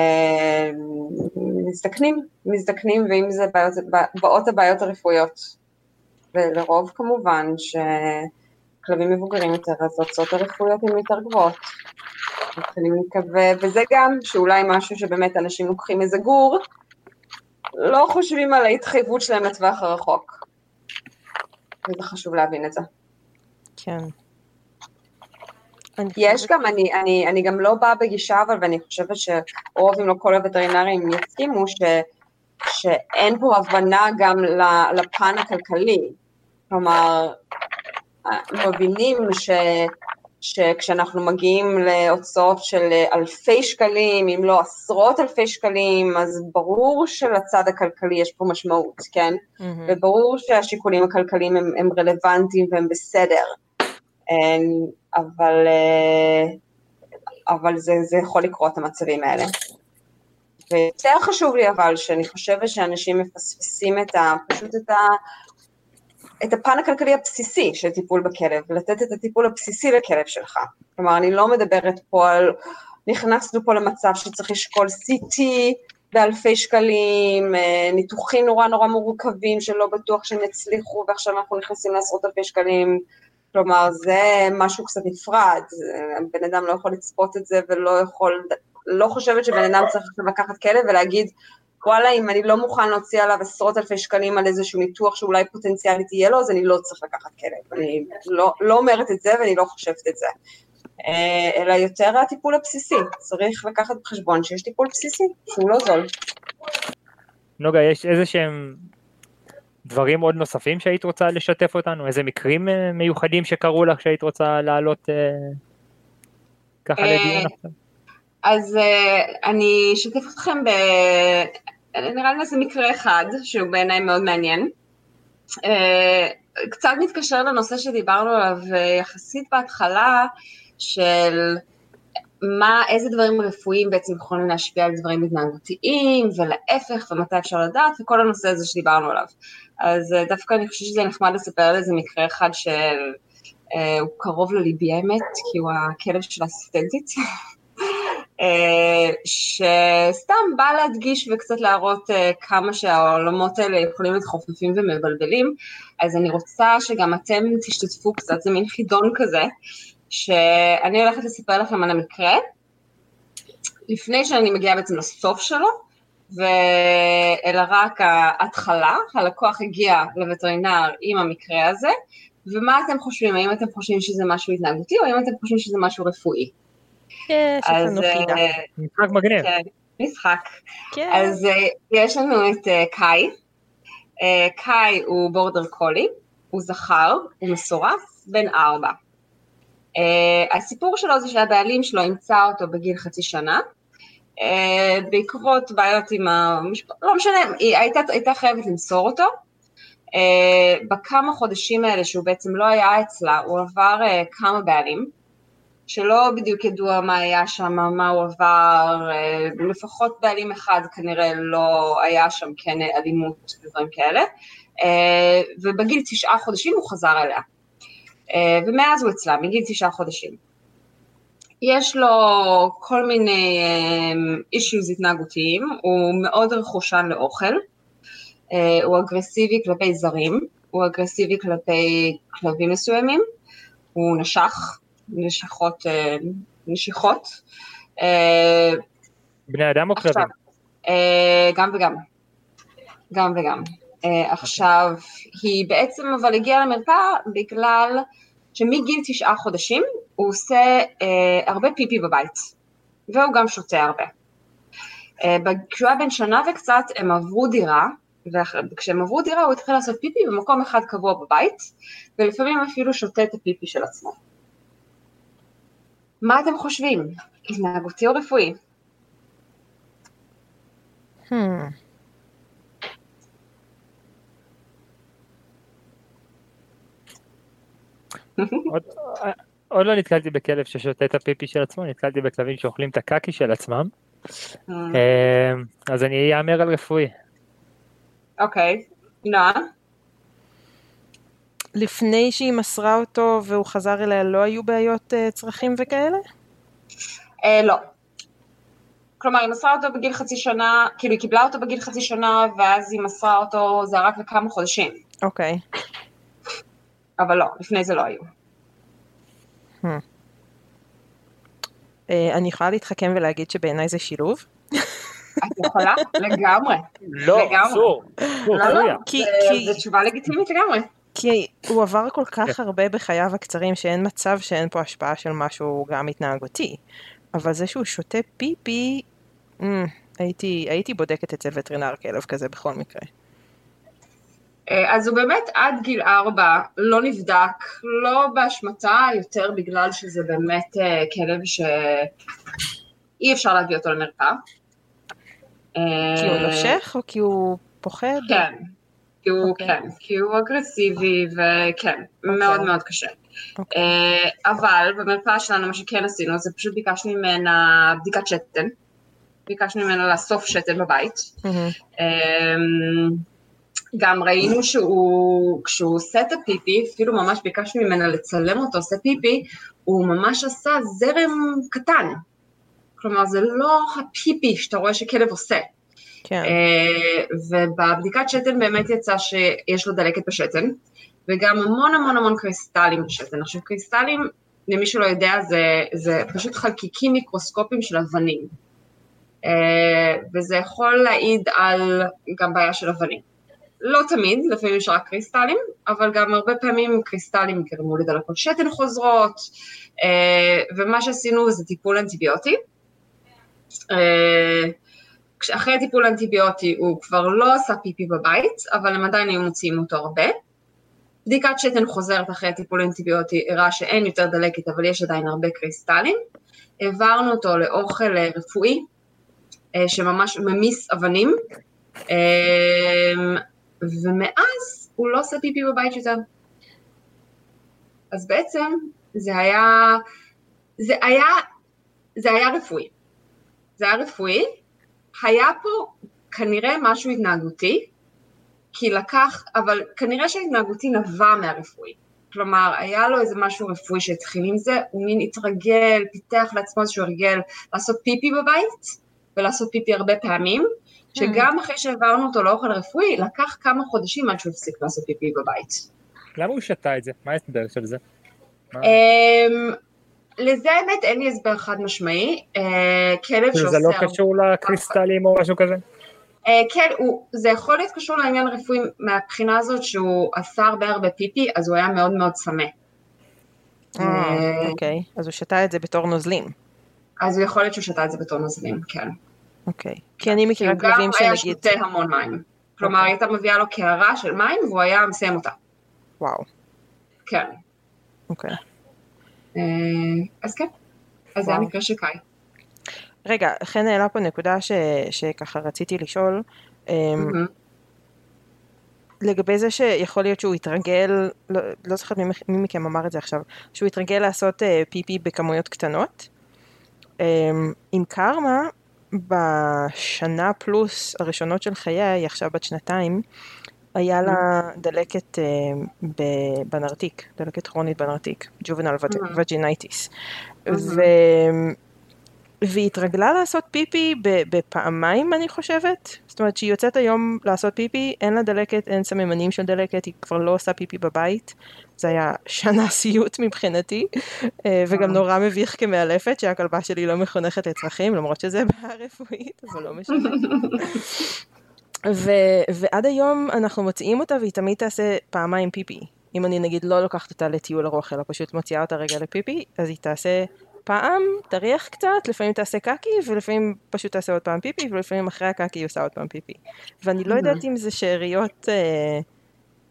C: מזדקנים, מזדקנים, ואם זה בעיות, באות הבעיות הרפואיות. ולרוב כמובן שכלבים מבוגרים יותר, אז ההוצאות הרפואיות הן יותר גבוהות. אני מקווה, וזה גם שאולי משהו שבאמת אנשים לוקחים איזה גור, לא חושבים על ההתחייבות שלהם לטווח הרחוק. וזה חשוב להבין את זה.
A: כן.
C: יש גם, אני, אני, אני גם לא באה בגישה, אבל ואני חושבת שרוב אם לא כל הווטרינרים יסכימו, ש, שאין פה הבנה גם לפן הכלכלי. כלומר, מבינים ש, שכשאנחנו מגיעים להוצאות של אלפי שקלים, אם לא עשרות אלפי שקלים, אז ברור שלצד הכלכלי יש פה משמעות, כן? Mm-hmm. וברור שהשיקולים הכלכליים הם, הם רלוונטיים והם בסדר. אבל, אה, אבל זה, זה יכול לקרות, המצבים האלה. ויותר חשוב לי אבל, שאני חושבת שאנשים מפספסים את ה, פשוט את, ה, את הפן הכלכלי הבסיסי של טיפול בכלב, לתת את הטיפול הבסיסי לכלב שלך. כלומר, אני לא מדברת פה על, נכנסנו פה למצב שצריך לשקול CT באלפי שקלים, אה, ניתוחים נורא נורא מורכבים שלא בטוח שהם יצליחו, ועכשיו אנחנו נכנסים לעשרות אלפי שקלים. כלומר, זה משהו קצת נפרד, בן אדם לא יכול לצפות את זה ולא יכול, לא חושבת שבן אדם צריך לקחת כלב ולהגיד, וואלה, אם אני לא מוכן להוציא עליו עשרות אלפי שקלים על איזשהו ניתוח שאולי פוטנציאלית יהיה לו, אז אני לא צריך לקחת כלב. אני לא, לא אומרת את זה ואני לא חושבת את זה. אה, אלא יותר הטיפול הבסיסי, צריך לקחת בחשבון שיש טיפול בסיסי, שהוא לא זול.
B: נוגה, יש איזה שהם דברים עוד נוספים שהיית רוצה לשתף אותנו? איזה מקרים אה, מיוחדים שקרו לך שהיית רוצה להעלות אה, ככה לדיון עכשיו?
C: אז אני אשתף אתכם ב... נראה לי איזה מקרה אחד, שהוא בעיניי מאוד מעניין. קצת מתקשר לנושא שדיברנו עליו יחסית בהתחלה, של מה, איזה דברים רפואיים בעצם יכולים להשפיע על דברים התנהגותיים, ולהפך, ומתי אפשר לדעת, וכל הנושא הזה שדיברנו עליו. אז אה, דווקא אני חושבת שזה נחמד לספר על איזה מקרה אחד שהוא אה, קרוב לליבי האמת, כי הוא הכלב של האסיסטנטית. אה, שסתם בא להדגיש וקצת להראות כמה שהעולמות האלה יכולים להיות חופפים ומבלבלים, אז אני רוצה שגם אתם תשתתפו קצת, זה מין חידון כזה, שאני הולכת לספר לכם על המקרה, לפני שאני מגיעה בעצם לסוף שלו, אלא רק ההתחלה, הלקוח הגיע לווטרינר עם המקרה הזה, ומה אתם חושבים, האם אתם חושבים שזה משהו התנהגותי, או האם אתם חושבים שזה משהו רפואי?
A: יש לנו חידה. אה,
B: משחק מגניב.
C: כן, משחק. כן. אז אה, יש לנו את אה, קאי. קאי הוא בורדר קולי, הוא זכר, הוא מסורף, בן ארבע. הסיפור שלו זה שהבעלים שלו ימצא אותו בגיל חצי שנה, בעקבות בעיות עם המשפחה, לא משנה, היא הייתה, הייתה חייבת למסור אותו. בכמה חודשים האלה שהוא בעצם לא היה אצלה, הוא עבר כמה בעלים, שלא בדיוק ידוע מה היה שם, מה הוא עבר, לפחות בעלים אחד כנראה לא היה שם כן אלימות ודברים כאלה, ובגיל תשעה חודשים הוא חזר אליה. ומאז הוא אצלה, מגיל תשעה חודשים. יש לו כל מיני אישיוז התנהגותיים, הוא מאוד רכושן לאוכל, אה, הוא אגרסיבי כלפי זרים, הוא אגרסיבי כלפי כלבים מסוימים, הוא נשך, אה, נשיכות.
B: אה, בני אדם או כלבים?
C: גם וגם, גם וגם. עכשיו, היא בעצם אבל הגיעה למרפאה בגלל שמגיל תשעה חודשים הוא עושה אה, הרבה פיפי בבית, והוא גם שותה הרבה. אה, כשהוא היה בן שנה וקצת הם עברו דירה, וכשהם עברו דירה הוא התחיל לעשות פיפי במקום אחד קבוע בבית, ולפעמים אפילו שותה את הפיפי של עצמו. מה אתם חושבים? התנהגותי או רפואי? Hmm.
B: עוד, עוד לא נתקלתי בכלב ששותה את הפיפי של עצמו, נתקלתי בכלבים שאוכלים את הקקי של עצמם.
C: אה.
B: אז אני אאמר על רפואי.
C: אוקיי, נועה?
A: לפני שהיא מסרה אותו והוא חזר אליה לא היו בעיות uh, צרכים וכאלה?
C: אה, לא. כלומר, היא מסרה אותו בגיל חצי שנה, כאילו היא קיבלה אותו בגיל חצי שנה, ואז היא מסרה אותו, זה רק לכמה חודשים.
A: אוקיי.
C: אבל לא, לפני זה לא היו.
A: Hmm. אה, אני יכולה להתחכם ולהגיד שבעיניי זה שילוב.
C: את יכולה? לגמרי.
B: לא. אסור.
C: לא, לא.
A: כי-
C: זה תשובה לגיטימית לגמרי.
A: כי הוא עבר כל כך
B: כן.
A: הרבה בחייו הקצרים שאין מצב שאין פה השפעה של משהו גם התנהגותי. אבל זה שהוא שותה פיפי, mm, הייתי, הייתי בודקת אצל וטרינר כלב כזה בכל מקרה.
C: אה, אז הוא באמת עד גיל ארבע לא נבדק, לא באשמתה, יותר בגלל שזה באמת אה, כלב שאי אפשר להביא אותו למרפאה.
A: כי הוא
C: אה,
A: נושך או כי הוא פוחד?
C: כן, כי הוא,
A: אוקיי.
C: כן, כי הוא אגרסיבי וכן, מאוד מאוד קשה.
A: אוקיי.
C: אה, אבל במרפאה שלנו מה שכן עשינו זה פשוט ביקשנו ממנה בדיקת שתן, ביקשנו ממנה לאסוף שתן בבית.
A: מהמם.
C: אמ, גם ראינו שהוא, כשהוא עושה את הפיפי, אפילו ממש ביקשנו ממנה לצלם אותו עושה פיפי, הוא ממש עשה זרם קטן. כלומר, זה לא הפיפי שאתה רואה שכלב עושה.
A: כן.
C: אה, ובבדיקת שתן באמת יצא שיש לו דלקת בשתן, וגם המון המון המון קריסטלים בשתן. עכשיו, קריסטלים, למי שלא יודע, זה, זה פשוט חלקיקים מיקרוסקופיים של אבנים. אה, וזה יכול להעיד על גם בעיה של אבנים. לא תמיד, לפעמים יש רק קריסטלים, אבל גם הרבה פעמים קריסטלים גרמו לדלקות שתן חוזרות, אה, ומה שעשינו זה טיפול אנטיביוטי. אחרי הטיפול האנטיביוטי הוא כבר לא עשה פיפי בבית, אבל הם עדיין היו מוציאים אותו הרבה. בדיקת שתן חוזרת אחרי הטיפול האנטיביוטי הראה שאין יותר דלקת, אבל יש עדיין הרבה קריסטלים. העברנו אותו לאוכל אה, רפואי, אה, שממש ממיס אבנים, אה, ומאז הוא לא עושה פיפי בבית יותר. אז בעצם זה היה, זה היה, זה היה רפואי. זה היה רפואי, היה פה כנראה משהו התנהגותי, כי לקח, אבל כנראה שההתנהגותי נבע מהרפואי. כלומר, היה לו איזה משהו רפואי שהתחיל עם זה, הוא מין התרגל, פיתח לעצמו איזשהו הרגל לעשות פיפי בבית, ולעשות פיפי הרבה פעמים, שגם אחרי שהעברנו אותו לאוכל רפואי, לקח כמה חודשים עד שהוא הפסיק לעשות פיפי בבית.
B: למה הוא שתה את זה? מה ההסבר של זה?
C: לזה האמת אין לי הסבר חד משמעי, אה, כלב שעושה...
B: זה לא קשור לקריסטלים או משהו כזה?
C: אה, כן, הוא, זה יכול להיות קשור לעניין רפואי מהבחינה הזאת שהוא עשה הרבה הרבה פיפי, אז הוא היה מאוד מאוד צמא.
A: אה,
C: אה,
A: אוקיי. אז הוא שתה את זה בתור נוזלים.
C: אז יכול להיות שהוא שתה את זה בתור נוזלים, כן.
A: אוקיי. כי אני
C: כי
A: מכירה
C: הוא גם
A: כלבים
C: היה
A: שנגיד...
C: שותה המון מים. כלומר,
A: אוקיי.
C: הייתה מביאה לו קערה של מים והוא היה מסיים אותה.
A: וואו.
C: כן.
A: אוקיי.
C: אה, אז כן. אז זה. המקרה של קאי.
A: רגע, חן העלה פה נקודה ש, שככה רציתי לשאול, אמ. לגבי זה שיכול להיות שהוא יתרגל, לא, לא זוכרת מי, מי מכם אמר את זה עכשיו, שהוא יתרגל לעשות אה, פיפי בכמויות קטנות. אמ, עם קרמה, בשנה פלוס הראשונות של חייה, היא עכשיו בת שנתיים, היה לה דלקת אה, בנרתיק, דלקת כרונית בנרתיק, juvenile
C: Mhm.
A: vaginitis.
C: Mhm.
A: ו... והיא התרגלה לעשות פיפי בפעמיים אני חושבת, זאת אומרת שהיא יוצאת היום לעשות פיפי, אין לה דלקת, אין סממנים של דלקת, היא כבר לא עושה פיפי בבית, זה היה שנה סיוט מבחינתי, אה, וגם
C: וואו.
A: נורא מביך כמאלפת שהכלבה שלי לא מחונכת לצרכים, למרות שזה בעיה רפואית, אבל לא משנה. ו- ועד היום אנחנו מוציאים אותה והיא תמיד תעשה פעמיים פיפי. אם אני נגיד לא לוקחת אותה לטיול ארוך אלא פשוט מוציאה אותה רגע לפיפי, אז היא תעשה פעם, תריח קצת, לפעמים תעשה קקי ולפעמים פשוט תעשה עוד פעם פיפי ולפעמים אחרי הקקי היא עושה עוד פעם פיפי. ואני לא יודעת אם זה שאריות אה,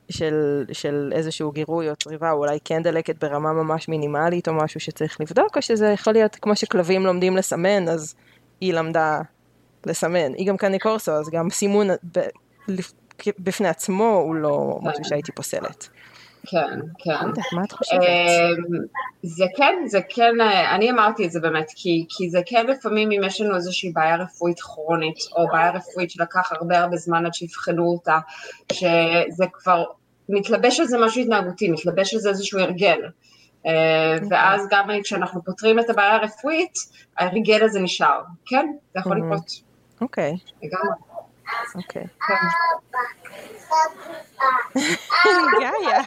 A: של, של איזשהו גירוי או צריבה, או אולי כן דלקת ברמה ממש מינימלית או משהו שצריך לבדוק, או שזה יכול להיות כמו שכלבים לומדים לסמן, אז היא למדה לסמן. היא גם קני קורסו, אז גם סימון ב, בפני עצמו הוא לא משהו שהייתי פוסלת.
C: כן, כן.
A: מה את חושבת?
C: אמ, זה כן, זה כן, אה, אני אמרתי את זה באמת, כי, כי זה כן לפעמים אם יש לנו איזושהי בעיה רפואית כרונית, או בעיה רפואית שלקח הרבה הרבה זמן עד שיבחנו אותה, שזה כבר מתלבש על זה משהו התנהגותי, מתלבש על זה איזשהו הרגל. אה, אוקיי. ואז גם כשאנחנו פותרים את הבעיה הרפואית, ההרגל הזה נשאר. כן, זה יכול לקרות.
A: אוקיי.
C: לגמרי.
A: אוקיי. גאיה.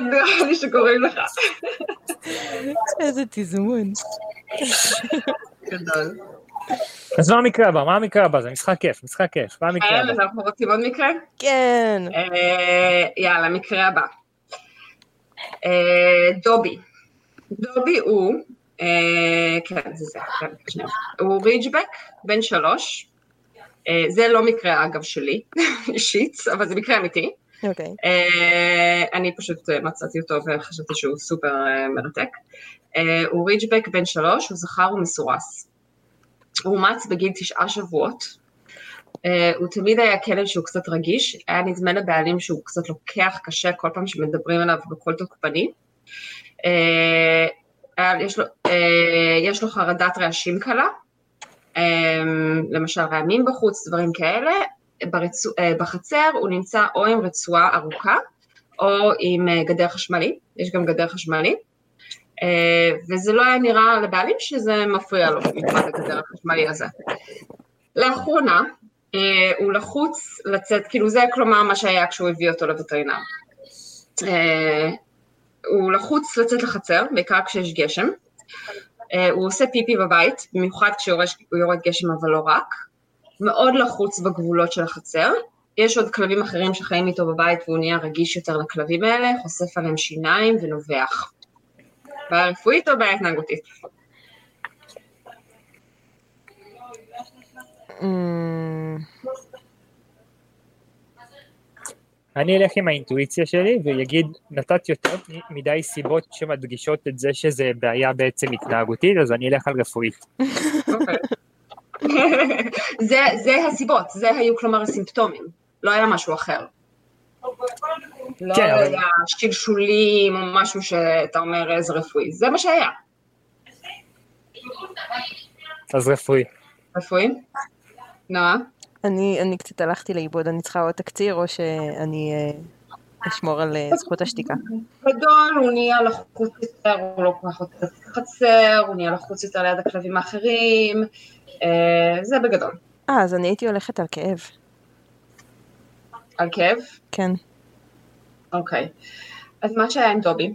C: נראה לי שקוראים לך.
A: איזה תזמון.
C: גדול.
B: אז מה המקרה הבא? מה המקרה הבא? זה משחק כיף, משחק כיף. מה המקרה
C: כן,
B: הבא?
C: אז אנחנו רוצים עוד מקרה?
A: כן.
C: אה, יאללה, מקרה הבא. אה, דובי. דובי הוא, אה, כן, זה זה, כן. הוא ריג'בק, בן שלוש. אה, זה לא מקרה, אגב, שלי, אישית, אבל זה מקרה אמיתי.
A: אוקיי.
C: אה, אני פשוט אה, מצאתי אותו וחשבתי שהוא סופר אה, מרתק. אה, הוא ריג'בק בן שלוש, הוא זכר ומסורס. הוא אומץ בגיל תשעה שבועות. אה, הוא תמיד היה כלב שהוא קצת רגיש, היה נדמה לבעלים שהוא קצת לוקח קשה כל פעם שמדברים עליו בקול תוקפני. אה, היה- יש לו, אה, יש לו חרדת רעשים קלה, אה, למשל רעמים בחוץ, דברים כאלה. ברצו, אה, בחצר הוא נמצא או עם רצועה ארוכה או עם אה, גדר חשמלי, יש גם גדר חשמלי. אה, וזה לא היה נראה לבעלים שזה מפריע לו במיוחד הגדר החשמלי הזה. לאחרונה אה, הוא לחוץ לצאת, כאילו זה כלומר מה שהיה כשהוא הביא אותו לווטרינר. הוא לחוץ לצאת לחצר, בעיקר כשיש גשם. אה, הוא עושה פיפי בבית, במיוחד כשיורד יורד גשם אבל לא רק. מאוד לחוץ בגבולות של החצר. יש עוד כלבים אחרים שחיים איתו בבית והוא נהיה רגיש יותר לכלבים האלה, חושף עליהם שיניים ונובח. בעיה רפואית או בעיה התנהגותית?
B: אני אלך עם האינטואיציה שלי ויגיד, נתת יותר מדי סיבות שמדגישות את זה שזה בעיה בעצם התנהגותית, אז אני אלך על רפואית.
C: אוקיי. זה, זה הסיבות, זה היו כלומר הסימפטומים, לא היה משהו אחר. לא
B: כן, אבל-
C: היה שלשולים או משהו שאתה אומר איזה רפואי, זה מה שהיה.
B: אז רפואי.
C: רפואי? נועה?
A: אני אני קצת הלכתי לאיבוד, אני צריכה עוד תקציר או שאני אה, אשמור על אה, זכות השתיקה.
C: גדול, הוא נהיה לחוץ יותר, הוא לא כל כך רוצה לחצר, הוא נהיה לחוץ יותר ליד הכלבים האחרים, אה, זה בגדול.
A: אה, אז אני הייתי הולכת על כאב.
C: על כאב?
A: כן.
C: אוקיי. אז מה שהיה עם דובי,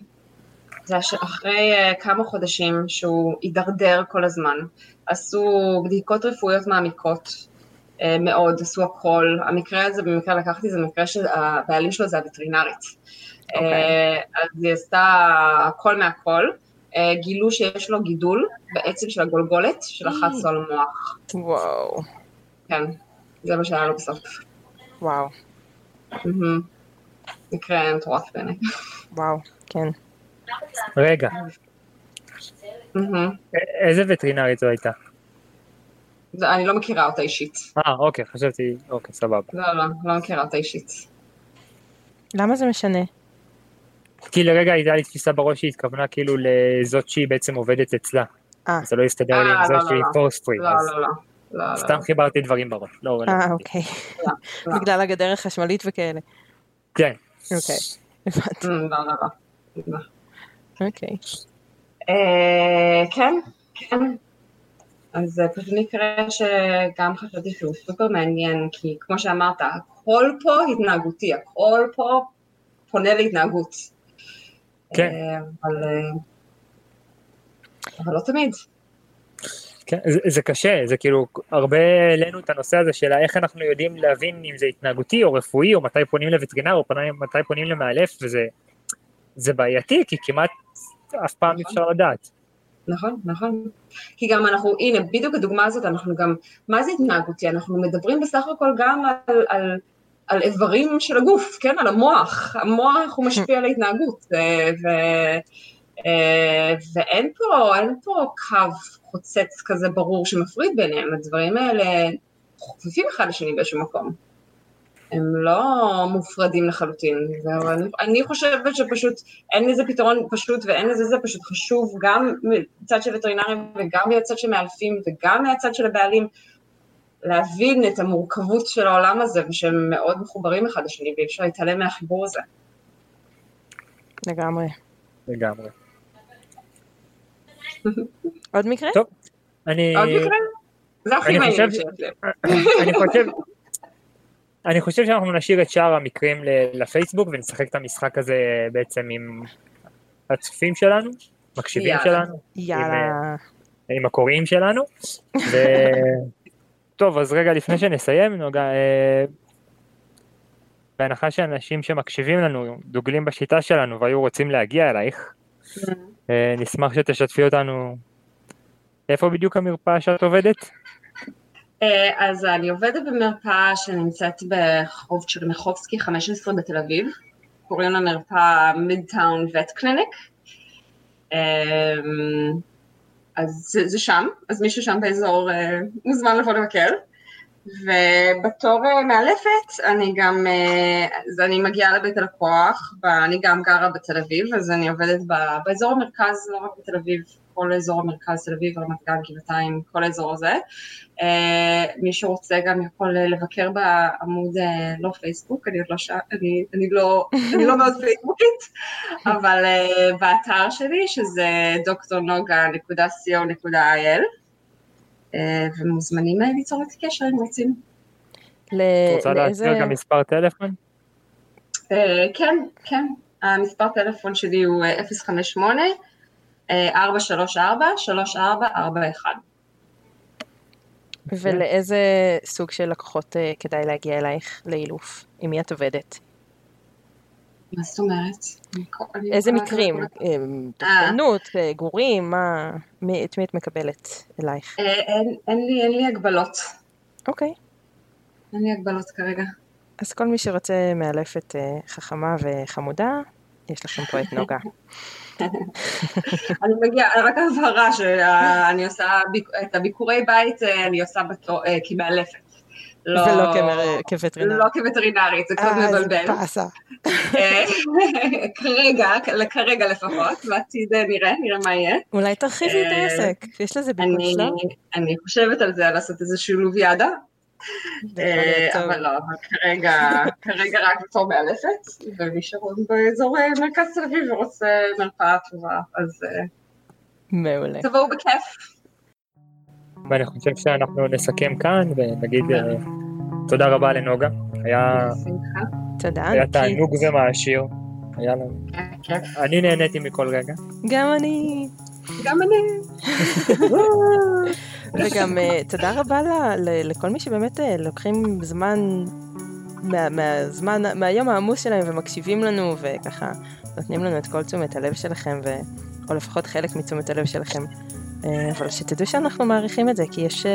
C: זה שאחרי כמה חודשים שהוא הידרדר כל הזמן, עשו בדיקות רפואיות מעמיקות מאוד, עשו הכל. המקרה הזה, במקרה לקחתי, זה מקרה שהבעלים שלו זה הווטרינרית.
A: אוקיי.
C: Uh, אז היא עשתה הכל מהכל. Uh, גילו שיש לו גידול בעצם של הגולגולת, שלחץ לו על המוח.
A: וואו.
C: כן, זה מה שהיה לו בסוף.
A: וואו.
C: מקרה מטורף בעיניי.
A: וואו. כן.
B: רגע, איזה וטרינרית זו הייתה?
C: אני לא מכירה אותה אישית.
B: אה, אוקיי, חשבתי, אוקיי, סבבה.
C: לא, לא, לא מכירה אותה אישית.
A: למה זה משנה?
B: כי לרגע הייתה לי תפיסה בראש שהיא התכוונה כאילו לזאת שהיא בעצם עובדת אצלה.
A: אה.
B: זה לא הסתדר לי
C: אה,
B: עם זה
C: לא, לא,
B: שהיא
C: לא.
B: פורס פרי,
C: לא, לא, לא. לא.
B: סתם חיברתי דברים בראש. לא
A: אה. אוקיי. בגלל הגדר החשמלית וכאלה.
B: כן.
A: אוקיי. הבנתי.
C: Mm, לא, לא, לא. לא.
A: אוקיי.
C: אה, כן, כן. אז זה פשוט מקרה שגם חשבתי שהוא סופר מעניין, כי כמו שאמרת, הכל פה התנהגותי, הכל פה פונה להתנהגות.
B: כן.
C: אה, אבל, אה, אבל לא תמיד.
B: כן, זה, זה קשה, זה כאילו, הרבה העלינו את הנושא הזה של איך אנחנו יודעים להבין אם זה התנהגותי או רפואי, או מתי פונים לווטרינר, או מתי פונים למאלף, וזה זה בעייתי, כי כמעט אף פעם אי אפשר לדעת.
C: נכון, נכון. כי גם אנחנו, הנה, בדיוק הדוגמה הזאת, אנחנו גם, מה זה התנהגותי? אנחנו מדברים בסך הכל גם על, על, על איברים של הגוף, כן? על המוח. המוח הוא משפיע על ההתנהגות. אה, ו, אה, ואין פה, אין פה קו חוצץ כזה ברור שמפריד ביניהם. הדברים האלה חופפים אחד לשני באיזשהו מקום. הם לא מופרדים לחלוטין. ואני, אני חושבת שפשוט אין לזה פתרון פשוט ואין לזה זה פשוט חשוב גם מצד של וטרינרים וגם מהצד של מאלפים וגם מהצד של הבעלים, להבין את המורכבות של העולם הזה ושהם מאוד מחוברים אחד לשני ואי אפשר להתעלם מהחיבור הזה.
A: לגמרי.
B: לגמרי.
A: עוד מקרה?
B: טוב, אני...
C: עוד מקרה? זה הכי מעניין שיש לי.
B: אני חושב... אני חושב שאנחנו נשאיר את שאר המקרים לפייסבוק ונשחק את המשחק הזה בעצם עם הצופים שלנו, מקשיבים
C: יאללה.
B: שלנו,
A: יאללה.
B: עם, עם הקוראים שלנו. ו... טוב, אז רגע לפני שנסיים, נוגע, אה, בהנחה שאנשים שמקשיבים לנו דוגלים בשיטה שלנו והיו רוצים להגיע אלייך, אה, נשמח שתשתפי אותנו איפה בדיוק המרפאה שאת עובדת?
C: אה, אז אני עובדת במרפאה שנמצאת ברחוב צ'רניחובסקי 15 בתל אביב, קוראים למרפאה מידטאון וט קליניק. אז זה, זה שם, אז מישהו שם באזור אה, מוזמן לבוא לבקר. ובתור אה, מאלפת, אני גם, אה, אז אני מגיעה לבית הלקוח, ואני גם גרה בתל אביב, אז אני עובדת באזור המרכז, לא רק בתל אביב, כל אזור המרכז, תל אביב, רמת גן, גבעתיים, כל האזור הזה. אה, מי שרוצה גם יכול לבקר בעמוד, אה, לא פייסבוק, אני עוד לא שם, אני, אני, לא, אני לא מאוד פייסבוקית, אבל אה, באתר שלי, שזה דוקטורנוגה.co.il, ומוזמנים ליצור איתי קשר אם רוצים.
A: ל-
B: את רוצה
A: לאיזה...
B: להזכיר גם מספר טלפון?
C: אה, כן, כן, המספר טלפון שלי הוא אה, 058 אה, 434 3441.
A: ולאיזה סוג של לקוחות אה, כדאי להגיע אלייך לאילוף? עם מי את עובדת?
C: מה זאת אומרת?
A: איזה מקרים? אה, תוקפנות, אה, גורים, מה? את מי את מקבלת אלייך?
C: אה, אין- לי- הגבלות,
A: אוקיי.
C: אין לי הגבלות כרגע.
A: אז כל מי שרוצה מאלפת אה, חכמה וחמודה, יש לכם פה את נוגה.
C: אני מגיעה, רק הבהרה שאני עושה את הביקורי בית, אה, אני עושה אה, כמאלפת. לא-
A: ולא כמר- כווטרינר.
C: לא כווטרינרית, זה קצת
A: אה,
C: מבלבל.
A: באסה.
C: אה, כרגע, כרגע לפחות, בעתיד אה, נראה, נראה מה יהיה.
A: אולי תרחיבי את העסק, יש לזה ביקוש,
C: אני,
A: לא?
C: אני חושבת על זה, לעשות איזה שילוביאדה,
A: זה
C: אה. אבל לא, אבל כרגע, כרגע רק בתור מאלפת, ומי שבאזור אה, מרכז תל אביב ורוצה מרפאה טובה, אז אה,
A: מעולה.
C: תבואו בכיף.
B: ואני חושב שאנחנו נסכם כאן ונגיד תודה רבה לנוגה, היה.
A: תודה.
B: היה. תענוג ומעשיר, היה לנו. אני נהניתי מכל רגע.
A: גם אני.
C: גם אני.
A: וגם אה, תודה רבה לכל מי שבאמת אה, לוקחים זמן, מה- מהזמן, מהיום העמוס שלהם ומקשיבים לנו וככה נותנים לנו את כל תשומת הלב שלכם, ו... או לפחות חלק מתשומת הלב שלכם. אה, אבל שתדעו שאנחנו מעריכים את זה, כי יש,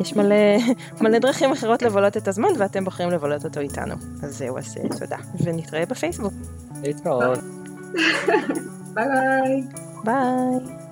A: יש מלא, מלא דרכים אחרות לבלות את הזמן ואתם בוחרים לבלות אותו איתנו. אז זהו, אז תודה. ונתראה בפייסבוק.
B: להתראות.
C: ביי ביי.
A: ביי.